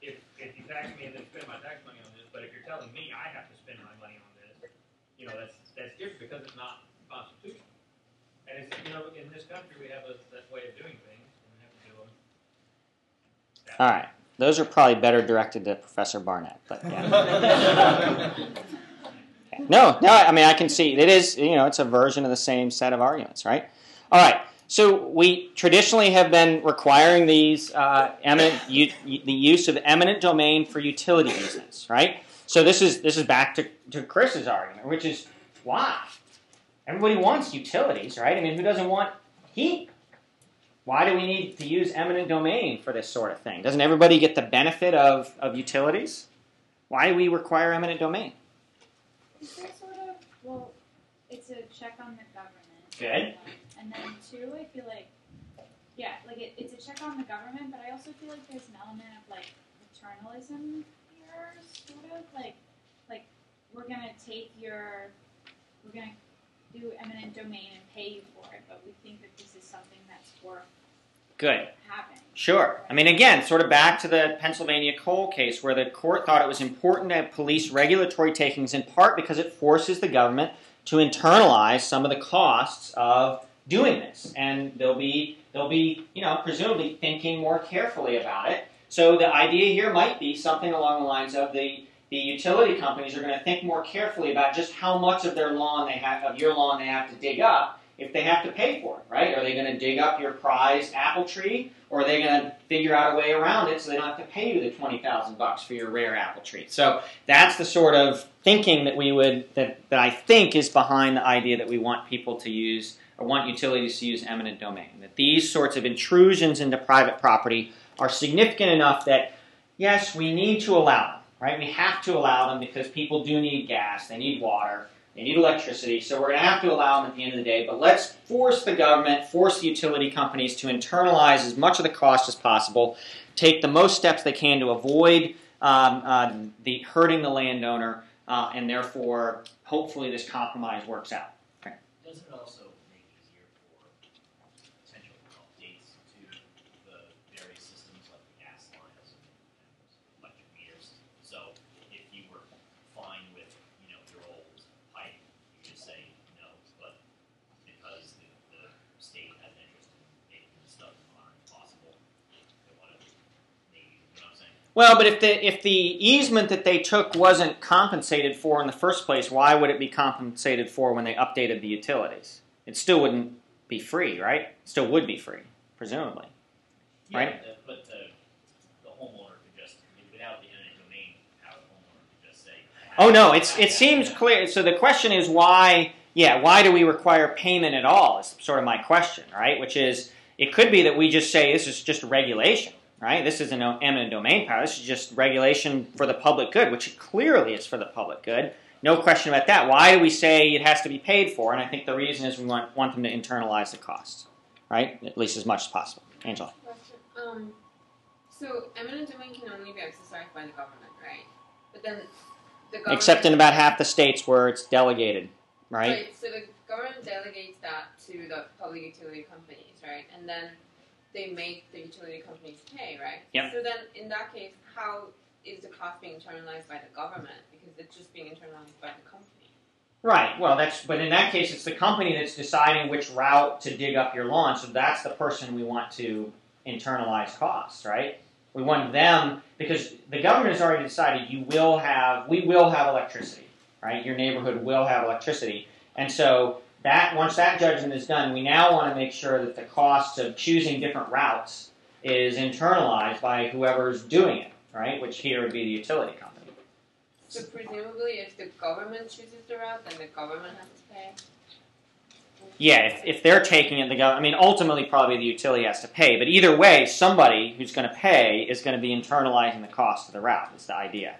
if, if you tax me and then spend my tax money on this, but if you're telling me I have to spend my money on this, you know, that's, that's different because it's not constitutional. And it's, you know, in this country, we have a, that way of doing things, and we have to do them. All right. Those are probably better directed to Professor Barnett, but yeah. no, no. I mean, I can see it is. You know, it's a version of the same set of arguments, right? All right. So we traditionally have been requiring these uh, eminent u- the use of eminent domain for utility reasons, right? So this is this is back to, to Chris's argument, which is why everybody wants utilities, right? I mean, who doesn't want heat? Why do we need to use eminent domain for this sort of thing? Doesn't everybody get the benefit of, of utilities? Why do we require eminent domain? Is there sort of well, it's a check on the government. Good. And then two, I feel like, yeah, like it, it's a check on the government, but I also feel like there's an element of like paternalism here, sort of like, like we're gonna take your, we're gonna do eminent domain and pay you for it, but we think that this is something that's worth Good. having. Sure. I mean, again, sort of back to the Pennsylvania coal case where the court thought it was important to have police regulatory takings in part because it forces the government to internalize some of the costs of doing this. And they'll be, they'll be, you know, presumably thinking more carefully about it. So the idea here might be something along the lines of the, the utility companies are going to think more carefully about just how much of their lawn they have, of your lawn they have to dig up if they have to pay for it, right? Are they going to dig up your prized apple tree, or are they going to figure out a way around it so they don't have to pay you the twenty thousand bucks for your rare apple tree? So that's the sort of thinking that we would that, that I think is behind the idea that we want people to use or want utilities to use eminent domain. That these sorts of intrusions into private property are significant enough that yes, we need to allow them, right? We have to allow them because people do need gas, they need water, they need electricity, so we're going to have to allow them at the end of the day. But let's force the government, force the utility companies to internalize as much of the cost as possible, take the most steps they can to avoid um, uh, the hurting the landowner, uh, and therefore, hopefully, this compromise works out. Okay. Doesn't it also make it easier for potential updates to the various systems like the gas lines and, and electric meters? So if you were fine with, you know, your old pipe, you could say no, but because the, the state has an interest in making this stuff modern as possible, they want to maybe, you know what I'm saying? Well, but if the if the easement that they took wasn't compensated for in the first place, why would it be compensated for when they updated the utilities? It still wouldn't be free, right? Still would be free, presumably. Yeah, Right. uh, But the, the homeowner could just, without the eminent domain, how the homeowner could just say. Oh no, it's it seems clear. So the question is why? Yeah, why do we require payment at all? Is sort of my question, right? Which is, it could be that we just say this is just regulation, right? This isn't an eminent domain power. This is just regulation for the public good, which clearly is for the public good. No question about that. Why do we say it has to be paid for? And I think the reason is we want want them to internalize the costs, right? At least as much as possible. Angela. Um, so eminent domain can only be exercised by the government, right? But then the government. Except in about half the states where it's delegated, right? So the government delegates that to the public utility companies, right? And then they make the utility companies pay, right? Yep. So then, in that case, how is the cost being internalized by the government? Because it's just being internalized by the company. Right. Well, that's but in that case, it's the company that's deciding which route to dig up your lawn. So that's the person we want to internalize costs, right? We want them because the government has already decided you will have, we will have electricity, right? Your neighborhood will have electricity, and so that once that judgment is done, we now want to make sure that the cost of choosing different routes is internalized by whoever's doing it, right? Which here would be the utility company. So presumably, if the government chooses the route, then the government has to pay. Yeah, if, if they're taking it, the government, I mean, ultimately, probably the utility has to pay. But either way, somebody who's going to pay is going to be internalizing the cost of the route, is the idea.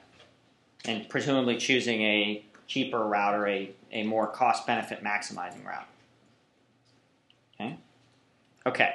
And presumably choosing a cheaper route or a, a more cost benefit maximizing route. Okay? Okay.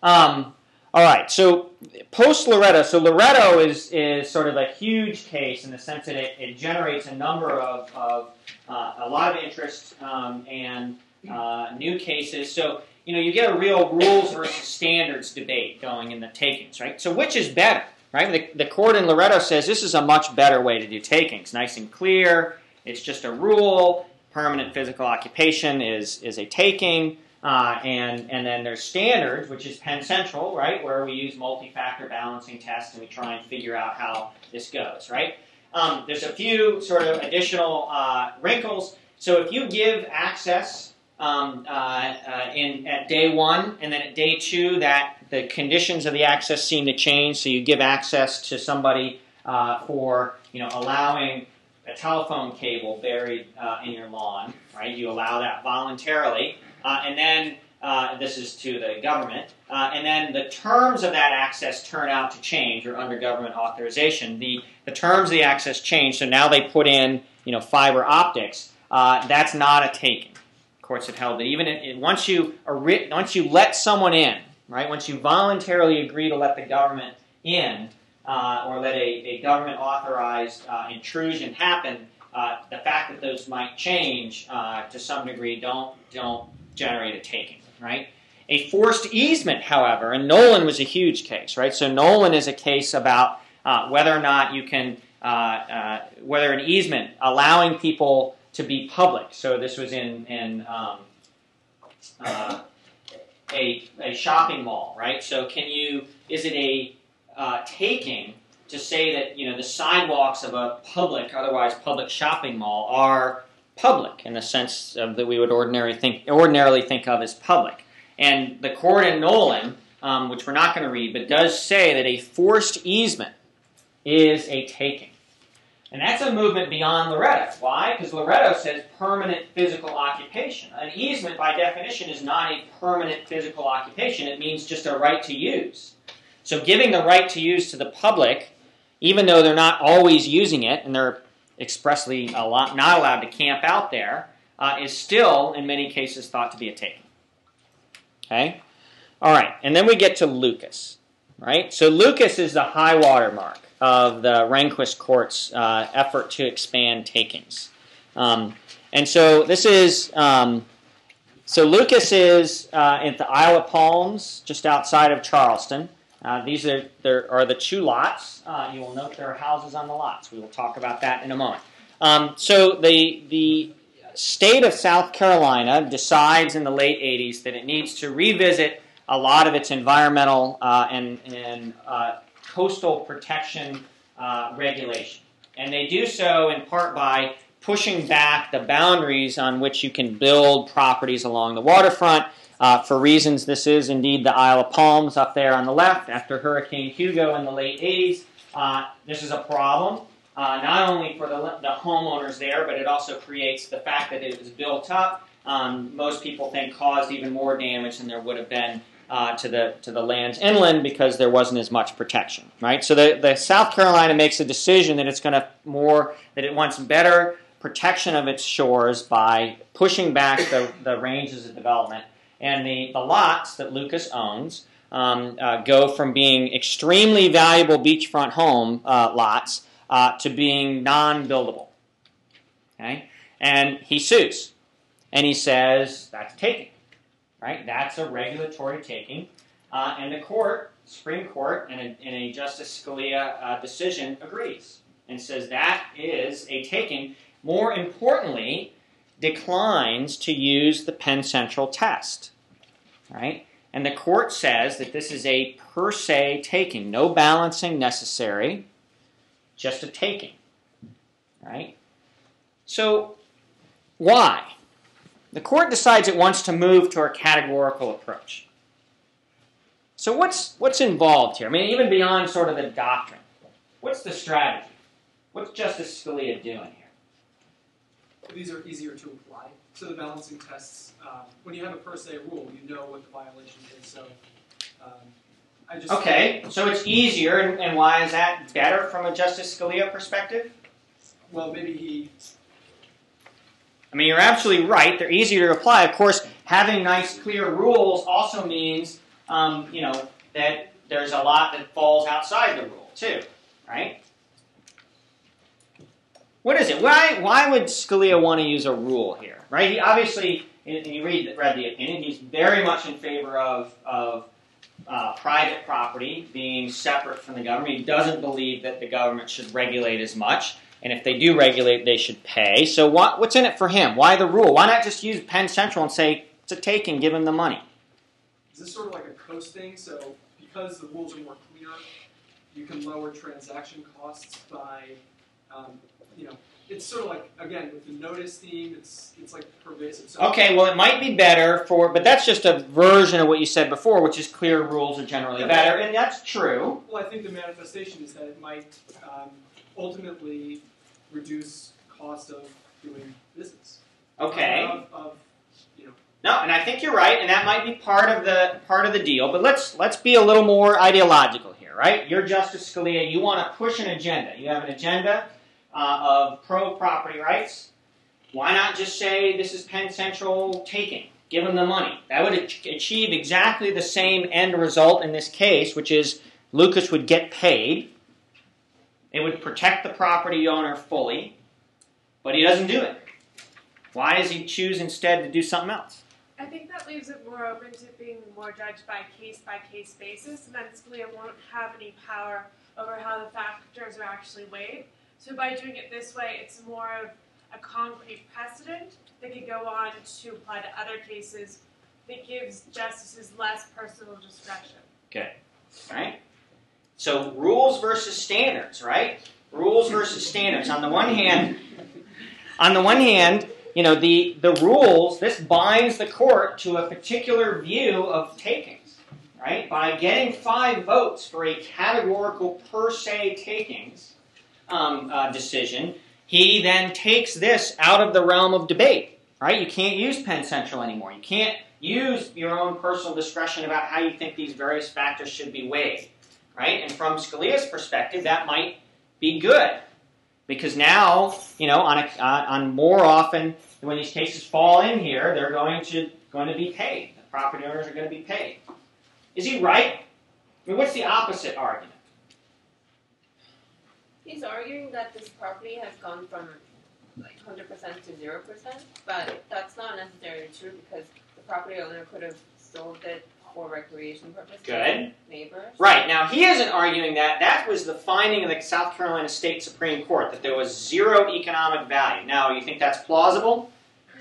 Um, all right, so post Loretto. So Loretto is, is sort of a huge case in the sense that it, it generates a number of, of uh, a lot of interest um, and uh, new cases. So, you know, you get a real rules versus standards debate going in the takings, right? So, which is better, right? The, the court in Loretto says this is a much better way to do takings. Nice and clear. It's just a rule. Permanent physical occupation is, is a taking. Uh, and, and then there's standards, which is Penn Central, right, where we use multi-factor balancing tests and we try and figure out how this goes, right? Um, there's a few sort of additional uh, wrinkles. So if you give access um, uh, uh, in at day one, and then at day two, that the conditions of the access seem to change. So you give access to somebody uh, for you know allowing a telephone cable buried uh, in your lawn, right? You allow that voluntarily, uh, and then uh, this is to the government, and then the terms of that access turn out to change, or under government authorization, the the terms of the access change. So now they put in you know fiber optics. that's not a taking courts have held that even once you once you let someone in, right? Once you voluntarily agree to let the government in, uh, or let a, a government authorized uh, intrusion happen, uh, the fact that those might change uh, to some degree don't don't generate a taking, right? A forced easement, however, and Nollan was a huge case, right? So Nollan is a case about uh, whether or not you can whether an easement allowing people to be public. So this was in, in um, uh, a, a shopping mall, right? So can you, is it a uh, taking to say that, you know, the sidewalks of a public, otherwise public shopping mall are public in the sense of that we would ordinarily think ordinarily think of as public. And the court in Nollan, um, which we're not going to read, but does say that a forced easement is a taking. And that's a movement beyond Loretto. Why? Because Loretto says permanent physical occupation. An easement, by definition, is not a permanent physical occupation. It means just a right to use. So giving the right to use to the public, even though they're not always using it and they're expressly lot, not allowed to camp out there, uh, is still, in many cases, thought to be a taking. Okay? All right, and then we get to Lucas. Right? So Lucas is the high water mark of the Rehnquist court's uh, effort to expand takings. Um, and so this is, um, so Lucas is uh, at the Isle of Palms, just outside of Charleston. Uh, these are, there are the two lots. Uh, you will note there are houses on the lots. We will talk about that in a moment. Um, so the, the state of South Carolina decides in the late 80s that it needs to revisit a lot of its environmental uh, and, and uh, coastal protection uh, regulation. And they do so in part by pushing back the boundaries on which you can build properties along the waterfront. Uh, for reasons, this is indeed the Isle of Palms up there on the left after Hurricane Hugo in the late 80s. Uh, this is a problem, uh, not only for the, the, homeowners there, but it also creates the fact that it was built up. Um, most people think caused even more damage than there would have been uh, to the to the lands inland because there wasn't as much protection, right? So the, the South Carolina makes a decision that it's going to more that it wants better protection of its shores by pushing back the, the ranges of development, and the, the lots that Lucas owns um, uh, go from being extremely valuable beachfront home uh, lots uh, to being non-buildable. Okay, and he sues, and he says that's taking right? That's a regulatory taking. Uh, and the court, Supreme Court, in a, in a Justice Scalia uh, decision, agrees and says that is a taking. More importantly, declines to use the Penn Central test, right? And the court says that this is a per se taking, no balancing necessary, just a taking, right? So, why? the court decides it wants to move to a categorical approach. So what's what's involved here? I mean, even beyond sort of the doctrine, what's the strategy? What's Justice Scalia doing here? These are easier to apply. So the balancing tests, um, when you have a per se rule, you know what the violation is. So um, I just okay. So it's easier, and, and why is that better from a Justice Scalia perspective? Well, maybe he I mean, you're absolutely right. They're easier to apply. Of course, having nice, clear rules also means, um, you know, that there's a lot that falls outside the rule too, right? What is it? Why, why would Scalia want to use a rule here, right? He obviously, and you read, read the opinion, he's very much in favor of, of uh, private property being separate from the government. He doesn't believe that the government should regulate as much. And if they do regulate, they should pay. So what, what's in it for him? Why the rule? Why not just use Penn Central and say it's a taking, give him the money? Is this sort of like a Coase thing? So because the rules are more clear, you can lower transaction costs by, um, you know, it's sort of like again with the notice theme. It's it's like pervasive. So okay, well, it might be better for, but that's just a version of what you said before, which is clear rules are generally yeah, better, and that's true. Well, I think the manifestation is that it might um, ultimately reduce cost of doing business. Okay. Of, of, you know. No, and I think you're right, and that might be part of the part of the deal. But let's let's be a little more ideological here, right? You're Justice Scalia. You want to push an agenda. You have an agenda uh, of pro property rights. Why not just say this is Penn Central taking? Give them the money. That would achieve exactly the same end result in this case, which is Lucas would get paid it would protect the property owner fully, but he doesn't do it. Why does he choose instead to do something else? I think that leaves it more open to being more judged by case by case basis, and then Scalia won't have any power over how the factors are actually weighed. So by doing it this way, it's more of a concrete precedent that could go on to apply to other cases that gives justices less personal discretion. Okay. All right. So rules versus standards, right? Rules versus standards. On the one hand, on the one hand, you know, the, the rules, this binds the court to a particular view of takings, right? By getting five votes for a categorical per se takings um, uh, decision, he then takes this out of the realm of debate, right? You can't use Penn Central anymore. You can't use your own personal discretion about how you think these various factors should be weighed, right? And from Scalia's perspective, that might be good because now, you know, on, a, on more often when these cases fall in here, they're going to going to be paid. The property owners are going to be paid. Is he right? I mean, what's the opposite argument? He's arguing that this property has gone from like 100% to 0%, but that's not necessarily true because the property owner could have sold it for recreation purposes. Good. Neighbors. Right. Now, he isn't arguing that. That was the finding of the South Carolina State Supreme Court, that there was zero economic value. Now, you think that's plausible?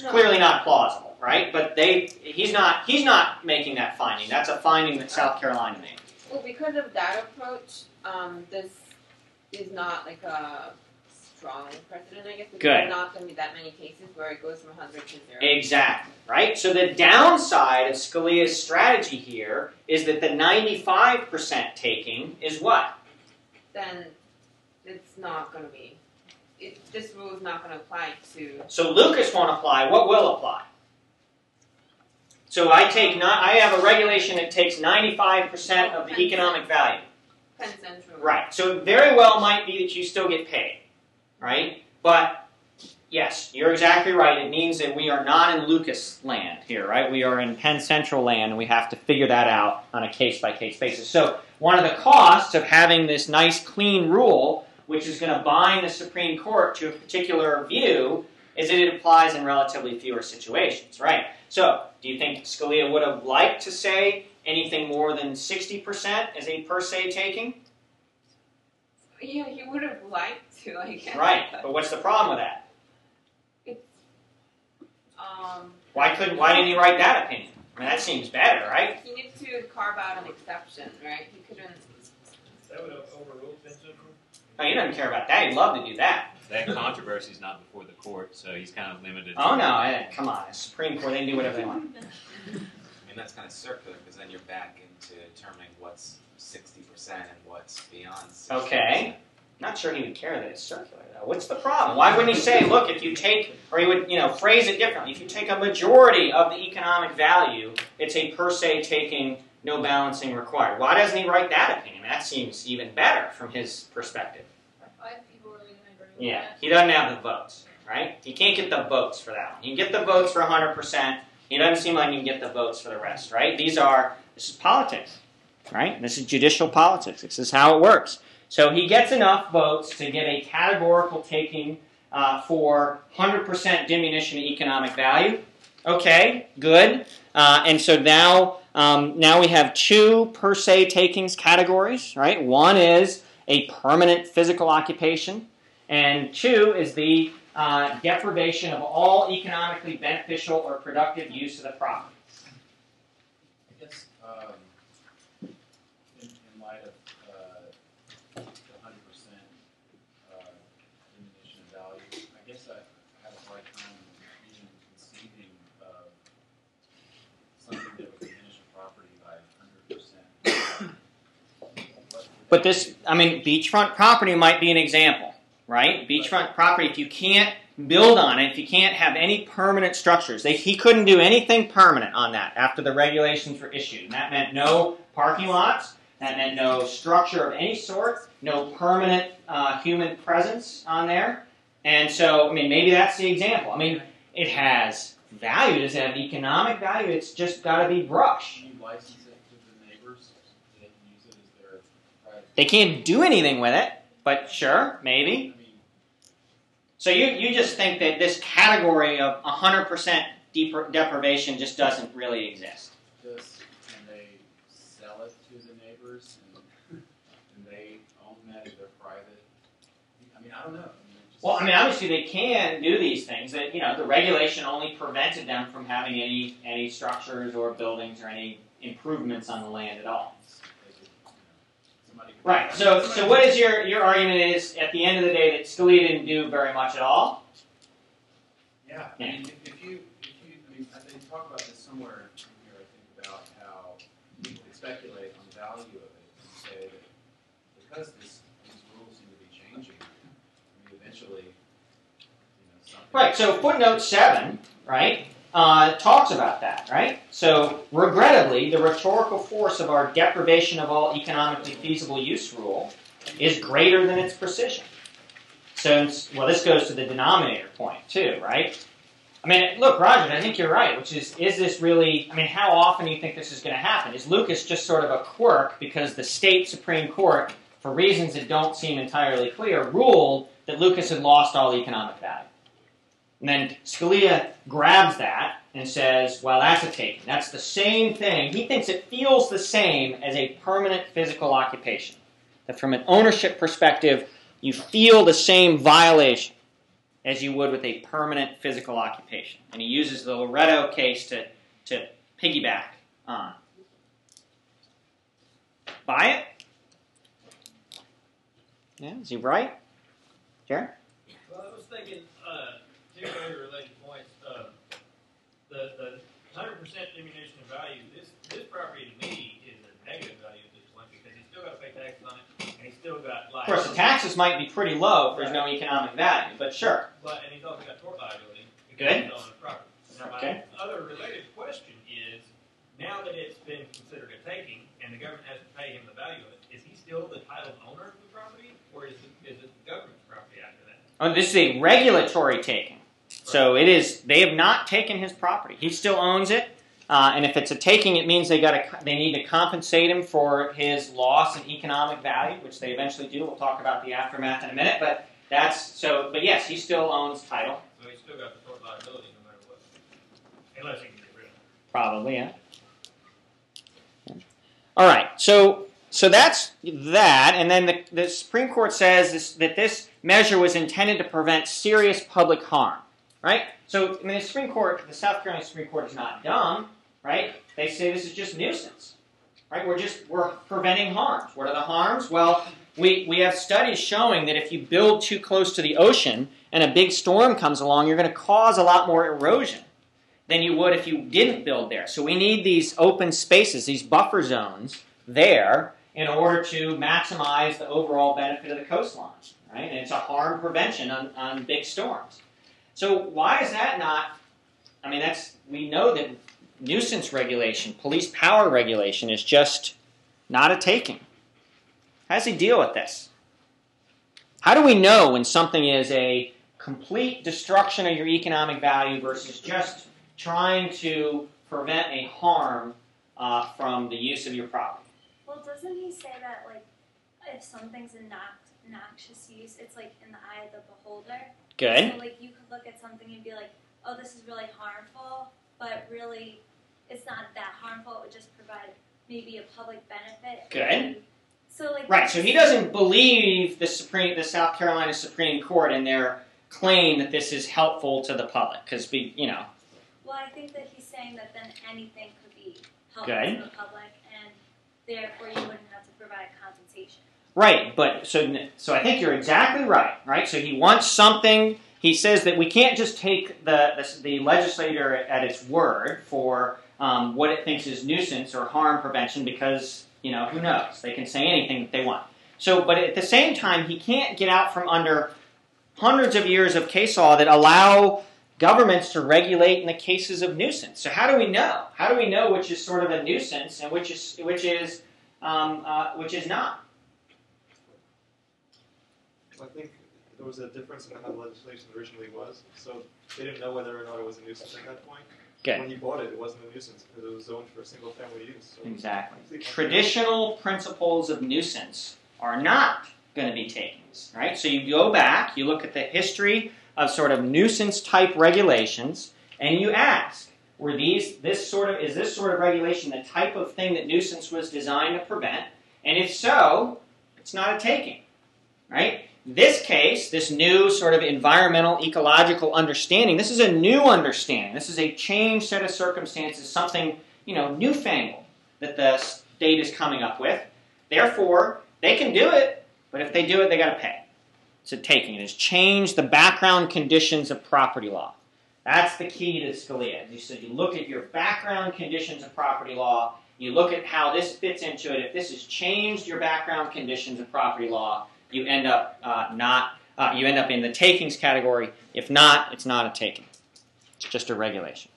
No. Clearly not plausible, right? But they, he's not, he's not making that finding. That's a finding that South Carolina made. Well, because of that approach, um, this is not like a strong precedent, I guess. Because Good. There's not going to be that many cases where it goes from 100 to 0. Exactly, right? So the downside of Scalia's strategy here is that the 95% taking is what? Then it's not going to be. It, this rule is not going to apply to. So Lucas won't apply. What will apply? So I take not, I have a regulation that takes 95% of the economic value. Central. Right. So it very well might be that you still get paid, right? But yes, you're exactly right. It means that we are not in Lucas land here, right? We are in Penn Central land, and we have to figure that out on a case by case basis. So one of the costs of having this nice, clean rule, which is going to bind the Supreme Court to a particular view, is that it applies in relatively fewer situations, right? So, do you think Scalia would have liked to say anything more than 60% as a per se taking? Yeah, he would have liked to, I guess. Right, but what's the problem with that? Um, Why couldn't? Why didn't he write that opinion? I mean, that seems better, right? he needs to carve out an exception, right? He couldn't. That would overrule Penn Central? No, he doesn't care about that. He'd love to do that. That controversy is not before the court, so he's kind of limited. Oh no, eh, come on, the Supreme Court they can do whatever they want. I mean, that's kind of circular because then you're back into determining what's 60% and what's beyond 60%. Okay. Not sure he would care that it's circular though. What's the problem? Why wouldn't he say, look, if you take, or he would, you know, phrase it differently. If you take a majority of the economic value, it's a per se taking, no balancing required. Why doesn't he write that opinion? That seems even better from his perspective. Five people are really gonna agree Yeah, that. he doesn't have the votes, right? He can't get the votes for that one. He can get the votes for 100%. He doesn't seem like he can get the votes for the rest, right? These are, this is politics, right? This is judicial politics. This is how it works. So he gets enough votes to get a categorical taking uh, for 100% diminution of economic value. Okay, good. Uh, and so now, um, now we have two per se takings categories, right? One is a permanent physical occupation, and two is the uh, deprivation of all economically beneficial or productive use of the property. I guess, um, in, in light of, uh, the hundred percent, uh, diminution of value, I guess I have a hard time even conceiving of something that would diminish a property by hundred percent. But this, I mean, beachfront property might be an example, right? Beachfront property, if you can't build on it, if you can't have any permanent structures, they, he couldn't do anything permanent on that after the regulations were issued. And that meant no parking lots, that meant no structure of any sort, no permanent uh, human presence on there. And so, I mean, maybe that's the example. I mean, it has value. Does it have economic value? It's just got to be brush. You license it to the neighbors, so they can use it as their private? They can't do anything with it, but sure, maybe. So you, you just think that this category of 100% depri- deprivation just doesn't really exist. Just, can they sell it to the neighbors and, and they own that as their private? I mean, I don't know. I mean, Well, I mean, obviously they can do these things. That you know, the regulation only prevented them from having any any structures or buildings or any improvements on the land at all. Right. So, so what is your your argument is at the end of the day that Scalia didn't do very much at all? Yeah, Yeah, I mean, if, if you, if you, I mean, I think talk about this somewhere in here, I think about how people speculate on the value of it and say that because this, these rules seem to be changing, I mean, eventually, you know, something. Right. So footnote seven, right, uh, talks about that, right? So regrettably, the rhetorical force of our deprivation of all economically feasible use rule is greater than its precision. So, well, this goes to the denominator point too, right? I mean, look, Roger, I think you're right. Which is, is this really? I mean, how often do you think this is going to happen? Is Lucas just sort of a quirk because the state supreme court, for reasons that don't seem entirely clear, ruled that Lucas had lost all economic value? And then Scalia grabs that and says, well, that's a taking. That's the same thing. He thinks it feels the same as a permanent physical occupation. That from an ownership perspective, you feel the same violation as you would with a permanent physical occupation. And he uses the Loretto case to, to piggyback on. Buy it? Yeah, is he right? Jared? Well, I was thinking, uh, two very related points. Uh, the the hundred percent diminution of value. This this property to me is a negative value at this point because he's still got to pay taxes on it, and he's still got Of course, the taxes might be pretty low if there's no economic value, but sure. But and he's also got tort liability Good. because on the property. Now, my Okay. other related question is, now that it's been considered a taking and the government has to pay him the value of it, is he still the titled owner of the property, or is it, is it the government's property after that? Oh, this is a regulatory taking. So it is. They have not taken his property. He still owns it. Uh, and if it's a taking, it means they got. They need to compensate him for his loss in economic value, which they eventually do. We'll talk about the aftermath in a minute. But that's so. But yes, he still owns title. So he's still got the tort liability no matter what, unless he can get rid of it. Probably, yeah. All right, so so that's that, and then the, the Supreme Court says this, that this measure was intended to prevent serious public harm, right? So I mean, the Supreme Court, the South Carolina Supreme Court is not dumb, right? They say this is just nuisance, right? We're just we're preventing harms. What are the harms? Well, we we have studies showing that if you build too close to the ocean and a big storm comes along, you're going to cause a lot more erosion than you would if you didn't build there. So we need these open spaces, these buffer zones there in order to maximize the overall benefit of the coastline, right? And it's a harm prevention on, on big storms. So why is that not? I mean, that's we know that nuisance regulation, police power regulation, is just not a taking. How does he deal with this? How do we know when something is a complete destruction of your economic value versus just trying to prevent a harm uh, from the use of your property? Well, doesn't he say that like if something's a nox- noxious use, it's like in the eye of the beholder? Good. So like you could look at something and be like, oh, this is really harmful, but really, it's not that harmful. It would just provide maybe a public benefit. Good. So like Right. So he doesn't believe the Supreme, the South Carolina Supreme Court and their claim that this is helpful to the public because we, you know, Well, I think that he's saying that then anything could be helpful Okay. to the public, and therefore you wouldn't have to provide compensation. Right, but so so I think you're exactly right, right? So he wants something. He says that we can't just take the the, the legislator at its word for um, what it thinks is nuisance or harm prevention because you know who knows they can say anything that they want. So, but at the same time, he can't get out from under hundreds of years of case law that allow governments to regulate in the cases of nuisance. So how do we know? How do we know which is sort of a nuisance and which is which is um, uh, which is not? I think there was a difference in how the legislation originally was. So they didn't know whether or not it was a nuisance at that point. Okay. When he bought it, it wasn't a nuisance because it was zoned for a single family use. So Exactly. Traditional principles of nuisance are not going to be takings, right? So you go back, you look at the history of sort of nuisance type regulations, and you ask, were these this sort of is this sort of regulation the type of thing that nuisance was designed to prevent? And if so, it's not a taking, right? This case, this new sort of environmental ecological understanding, this is a new understanding. This is a changed set of circumstances, something, you know, newfangled that the state is coming up with. Therefore, they can do it, but if they do it, they got to pay. It's a taking. It has changed the background conditions of property law. That's the key to Scalia. You said you look at your background conditions of property law, you look at how this fits into it. If this has changed your background conditions of property law, you end up uh, not. Uh, you end up in the takings category. If not, it's not a taking. It's just a regulation.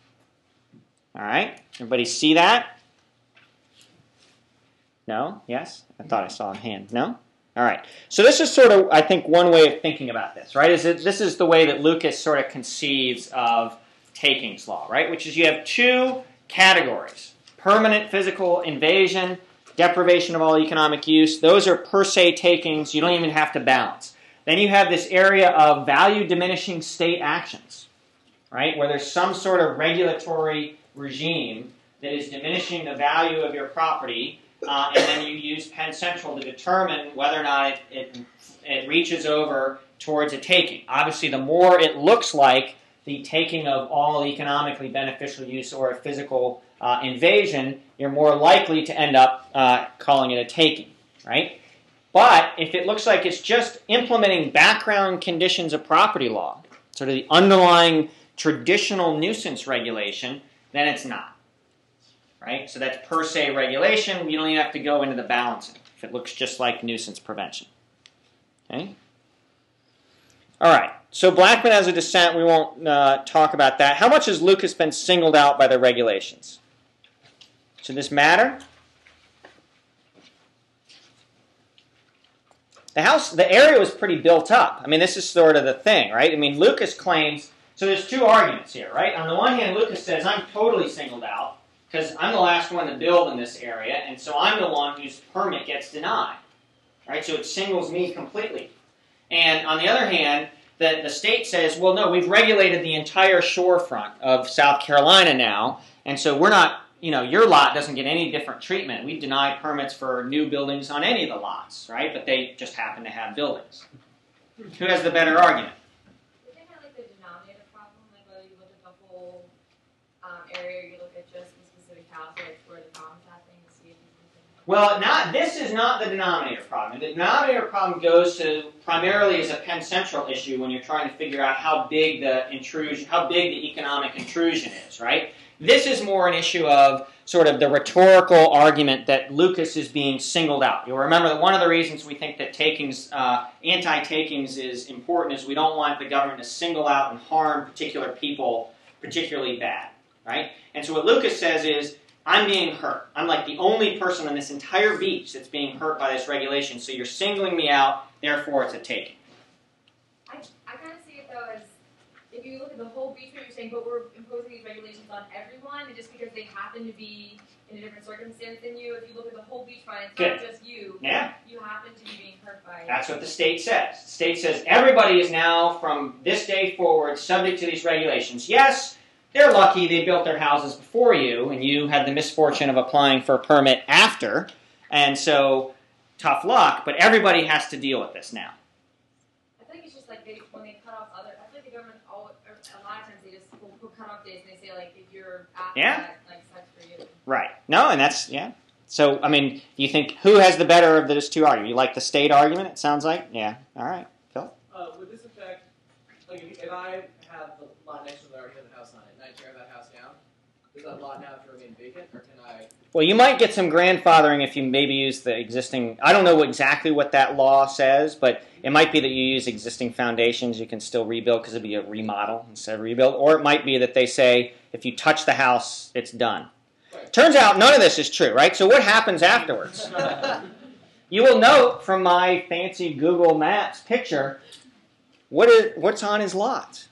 All right. Everybody see that? No? Yes? I thought I saw a hand. No? All right. So this is sort of, I think, one way of thinking about this, right? Is that this is the way that Lucas sort of conceives of takings law, right? Which is you have two categories: permanent physical invasion, deprivation of all economic use. Those are per se takings. You don't even have to balance. Then you have this area of value diminishing state actions, right? Where there's some sort of regulatory regime that is diminishing the value of your property uh, and then you use Penn Central to determine whether or not it, it, it reaches over towards a taking. Obviously, the more it looks like the taking of all economically beneficial use or a physical uh, invasion, you're more likely to end up uh, calling it a taking, right? But if it looks like it's just implementing background conditions of property law, sort of the underlying traditional nuisance regulation, then it's not right? So that's per se regulation. You don't even have to go into the balancing if it looks just like nuisance prevention. Okay? All right. So Blackmun has a dissent. We won't uh, talk about that. How much has Lucas been singled out by the regulations? Should this matter? The house, the area was pretty built up. I mean, this is sort of the thing, right? I mean, Lucas claims. So there's two arguments here, right? On the one hand, Lucas says I'm totally singled out because I'm the last one to build in this area, and so I'm the one whose permit gets denied. Right? So it singles me completely. And on the other hand, the, the state says, well, no, we've regulated the entire shorefront of South Carolina now, and so we're not, you know, your lot doesn't get any different treatment. We deny permits for new buildings on any of the lots, right? But they just happen to have buildings. Who has the better argument? Isn't that like the denominator problem? Like whether you look at the whole um, area, you look at just the specific house, like where the problem's happening to see if you can. Well, not this is not the denominator problem. The denominator problem goes to primarily as a Penn Central issue when you're trying to figure out how big the intrusion, how big the economic intrusion is, right? This is more an issue of sort of the rhetorical argument that Lucas is being singled out. You'll remember that one of the reasons we think that takings, uh, anti-takings, is important is we don't want the government to single out and harm particular people particularly bad, right? And so what Lucas says is, I'm being hurt. I'm like the only person on this entire beach that's being hurt by this regulation. So you're singling me out. Therefore, it's a taking. I, I kind of see it though as if you look at the whole beach, you're saying, but we're imposing these regulations on everyone, and just because they happen to be in a different circumstance than you, if you look at the whole beachfront, it's Good. not just you. Yeah. You happen to be being hurt by it. That's what the state says. The state says everybody is now, from this day forward, subject to these regulations. Yes, they're lucky they built their houses before you, and you had the misfortune of applying for a permit after, and so tough luck, but everybody has to deal with this now. I think it's just like they when they cut off other. I feel like the government all or a lot of times they just will put cut off days and they say like if you're after Yeah. that, like for you. Right. No, and that's, yeah. So, I mean, do you think, who has the better of those two arguments? You like the state argument, it sounds like? Yeah. All right. Phil? Uh, would this affect, like, if, if I have the lot next to the already has a house on it, and I tear that house down, does that lot now have to remain vacant, or can I? Well, you might get some grandfathering if you maybe use the existing. I don't know exactly what that law says, but it might be that you use existing foundations. You can still rebuild because it'd be a remodel instead of rebuild. Or it might be that they say if you touch the house, it's done. Turns out none of this is true, right? So what happens afterwards? you will note from my fancy Google Maps picture what is what's on his lot.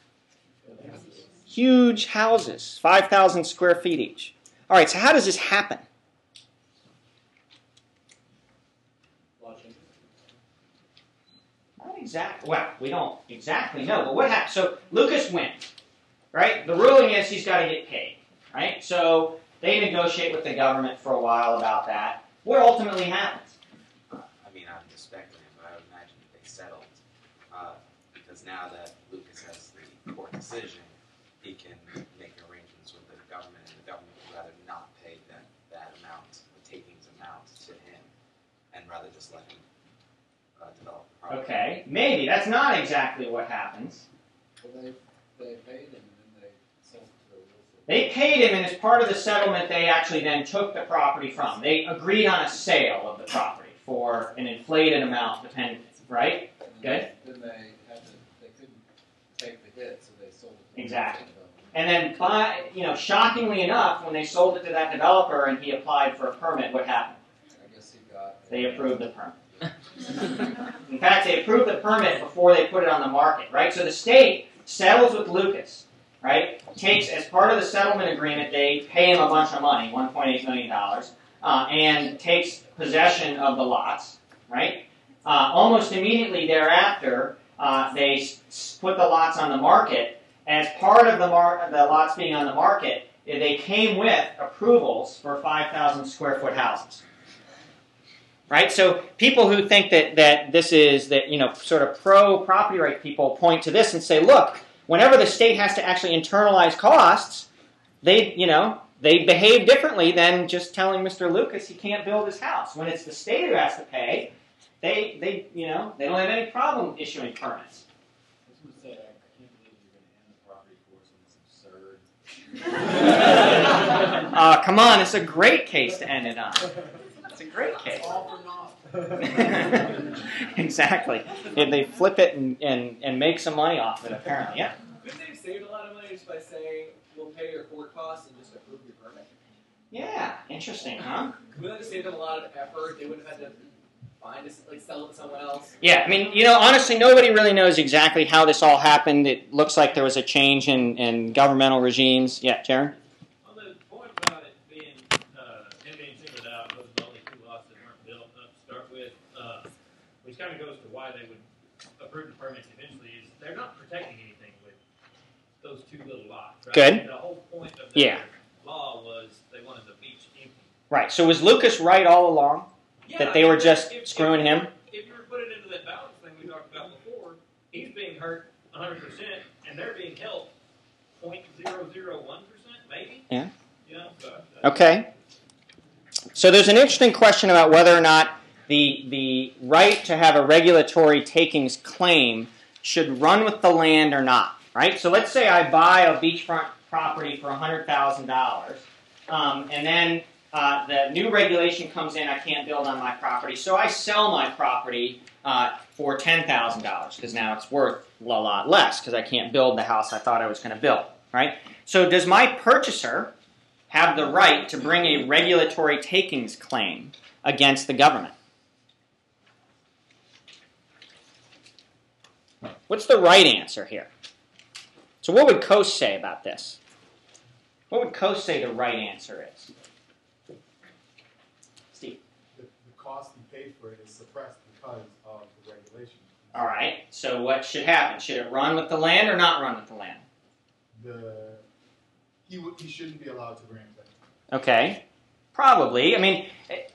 Huge houses, five thousand square feet each. All right, so how does this happen? Not exactly. Well, we don't exactly know, but what happened? So Lucas wins, right? The ruling is he's got to get paid, right? So they negotiate with the government for a while about that. What ultimately happens? I mean, I'm just speculating, but I would imagine that they settled, uh, because now that Lucas has the court decision, he can make arrangements with the government, and the government would rather not pay that, that amount, the takings amount to him, and rather just let him, uh, develop the property. Okay, maybe that's not exactly what happens. Well, they, they paid him and then they They paid him, and as part of the settlement, they actually then took the property from. They agreed on a sale of the property for an inflated amount, depending, right? Good. Then they had to, they couldn't take the hit, so they sold it. Exactly. And then, by, you know, shockingly enough, when they sold it to that developer and he applied for a permit, what happened? I guess he got. They approved the permit. In fact, they approved the permit before they put it on the market, right? So the state settles with Lucas, right? Takes as part of the settlement agreement, they pay him a bunch of money, 1.8 million dollars, uh, and takes possession of the lots, right? Uh, almost immediately thereafter, uh, they s- put the lots on the market. As part of the, mar- the lots being on the market, they came with approvals for 5,000 square foot houses right? So people who think that that this is that you know sort of pro property right people point to this and say, look, whenever the state has to actually internalize costs, they you know they behave differently than just telling Mr. Lucas he can't build his house. When it's the state who has to pay, they they you know they don't have any problem issuing permits. I was gonna say, I can't believe you're gonna end the property course on this absurd. Uh, come on, it's a great case to end it on. It's a great case. All for naught. exactly. And they flip it and, and, and make some money off it, apparently. Yeah. Couldn't they have saved a lot of money just by saying, we'll pay your court costs and just approve your permit? Yeah. Interesting, huh? Wouldn't that have saved them a lot of effort? They wouldn't have had to find us, like sell it to someone else. Yeah, I mean, you know, honestly, nobody really knows exactly how this all happened. It looks like there was a change in, in governmental regimes. Yeah, Jaron? On the point about it being, uh, him being singled out, those are the only two lots that weren't built up to start with, uh, which kind of goes to why they would approve the permits eventually, is they're not protecting anything with those two little lots, right? Good. The whole point of the Yeah. law was they wanted the beach empty. Right. So was Lucas right all along? Yeah, that they were just if- screwing if, him? If you were put it into that balance thing we talked about before, he's being hurt 100%, and they're being helped 0.001%, maybe? Yeah. You know, so, uh, Okay. So there's an interesting question about whether or not the the right to have a regulatory takings claim should run with the land or not. Right. So let's say I buy a beachfront property for hundred thousand dollars, um, and then uh, the new regulation comes in. I can't build on my property, so I sell my property uh, for ten thousand dollars because now it's worth a lot less because I can't build the house I thought I was going to build. Right. So does my purchaser have the right to bring a regulatory takings claim against the government. What's the right answer here? So, what would Coase say about this? What would Coase say the right answer is? Steve. The, the cost he paid for it is suppressed because of the regulation. All right. So, what should happen? Should it run with the land or not run with the land? The he he shouldn't be allowed to grant that. Okay. Probably. I mean,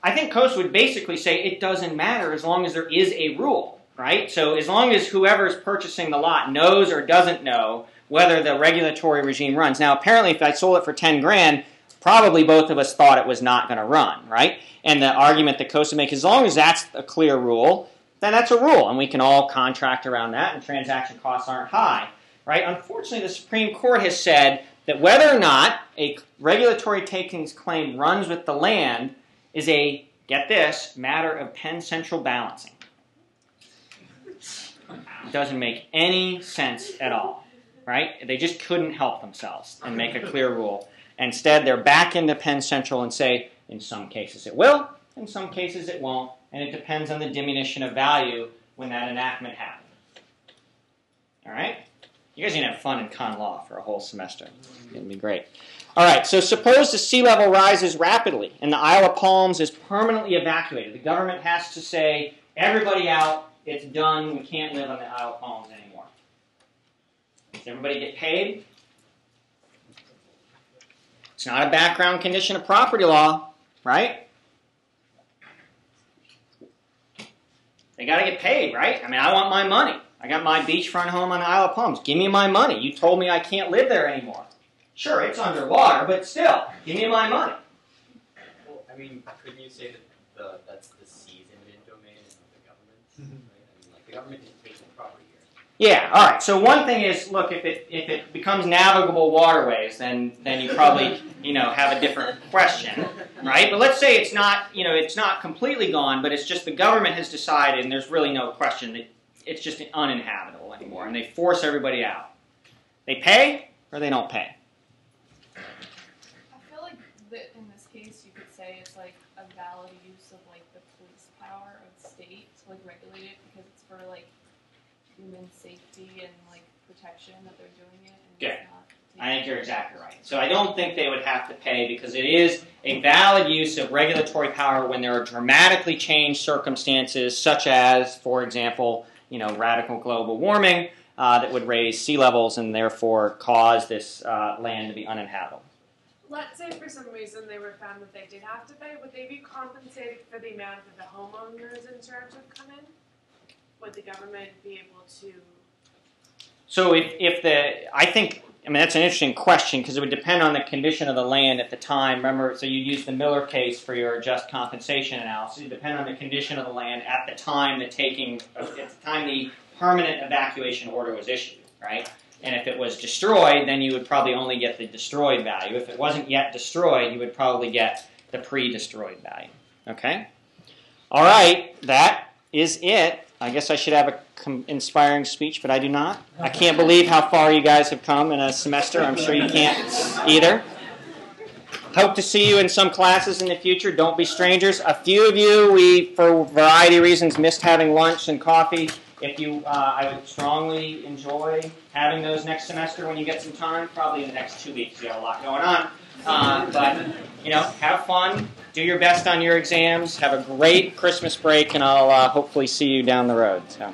I think Coase would basically say it doesn't matter as long as there is a rule, right? So as long as whoever's purchasing the lot knows or doesn't know whether the regulatory regime runs. Now, apparently, if I sold it for 10 grand, probably both of us thought it was not going to run, right? And the argument that Coase makes, as long as that's a clear rule, then that's a rule, and we can all contract around that, and transaction costs aren't high, right? Unfortunately, the Supreme Court has said that whether or not a regulatory takings claim runs with the land is a, get this, matter of Penn Central balancing. Doesn't make any sense at all, right? They just couldn't help themselves and make a clear rule. Instead, they're back into Penn Central and say, in some cases it will, in some cases it won't, and it depends on the diminution of value when that enactment happened. All right? You guys are going to have fun in con law for a whole semester. To be great. All right, so suppose the sea level rises rapidly and the Isle of Palms is permanently evacuated. The government has to say, everybody out, it's done, we can't live on the Isle of Palms anymore. Does everybody get paid? It's not a background condition of property law, right? They got to get paid, right? I mean, I want my money. I got my beachfront home on the Isle of Palms. Give me my money. You told me I can't live there anymore. Sure, it's underwater, but still, give me my money. Well, I mean, couldn't you say that the, that's the sea's eminent domain of government? Right? I mean, like the government didn't take the property here. Yeah. All right. So one thing is, look, if it if it becomes navigable waterways, then then you probably you know have a different question, right? But let's say it's not you know it's not completely gone, but it's just the government has decided, and there's really no question that it's just uninhabitable anymore, and they force everybody out. They pay or they don't pay. I feel like that in this case, you could say it's like a valid use of like the police power of the state to like regulate it because it's for like human safety and like protection that they're doing it. And Yeah. I think you're exactly right. So I don't think they would have to pay because it is a valid use of regulatory power when there are dramatically changed circumstances, such as, for example, you know, radical global warming uh, that would raise sea levels and therefore cause this uh, land to be uninhabitable. Let's say for some reason they were found that they did have to pay, would they be compensated for the amount that the homeowner's insurance would come in? Would the government be able to? So if, if the, I think, I mean, that's an interesting question because it would depend on the condition of the land at the time. Remember, so you use the Miller case for your just compensation analysis. It depend on the condition of the land at the time the taking, at the time the permanent evacuation order was issued, right? And if it was destroyed, then you would probably only get the destroyed value. If it wasn't yet destroyed, you would probably get the pre-destroyed value. Okay? All right, that is it. I guess I should have a com- inspiring speech, but I do not. I can't believe how far you guys have come in a semester. I'm sure you can't either. Hope to see you in some classes in the future. Don't be strangers. A few of you, we, for variety of reasons, missed having lunch and coffee. If you, uh, I would strongly enjoy having those next semester when you get some time. Probably in the next two weeks. You have a lot going on, uh, but you know, have fun. Do your best on your exams. Have a great Christmas break, and I'll uh, hopefully see you down the road. So.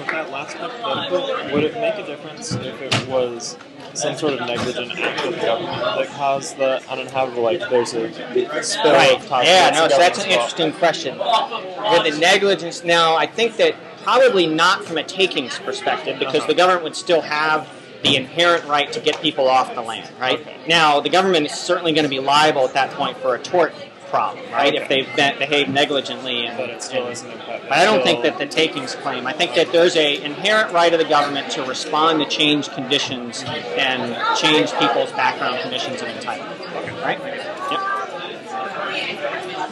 with that last hypothetical, would it make a difference if it was some sort of negligent act of the government that caused the uninhabitable, like there's a spill Right. of? Yeah, no, so that's an interesting question. With the negligence, now, I think that probably not from a takings perspective, because the uh-huh. government would still have the inherent right to get people off the land, right? Now, the government is certainly going to be liable at that point for a tort problem, right? If they've be- behaved negligently. And, But it still and- isn't but I don't think that the takings claim. I think that there's a inherent right of the government to respond to change conditions and change people's background conditions of entitlement. Right? Yep.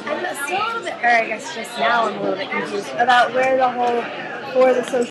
I'm still a or I guess just now I'm a little bit confused about where the whole for the social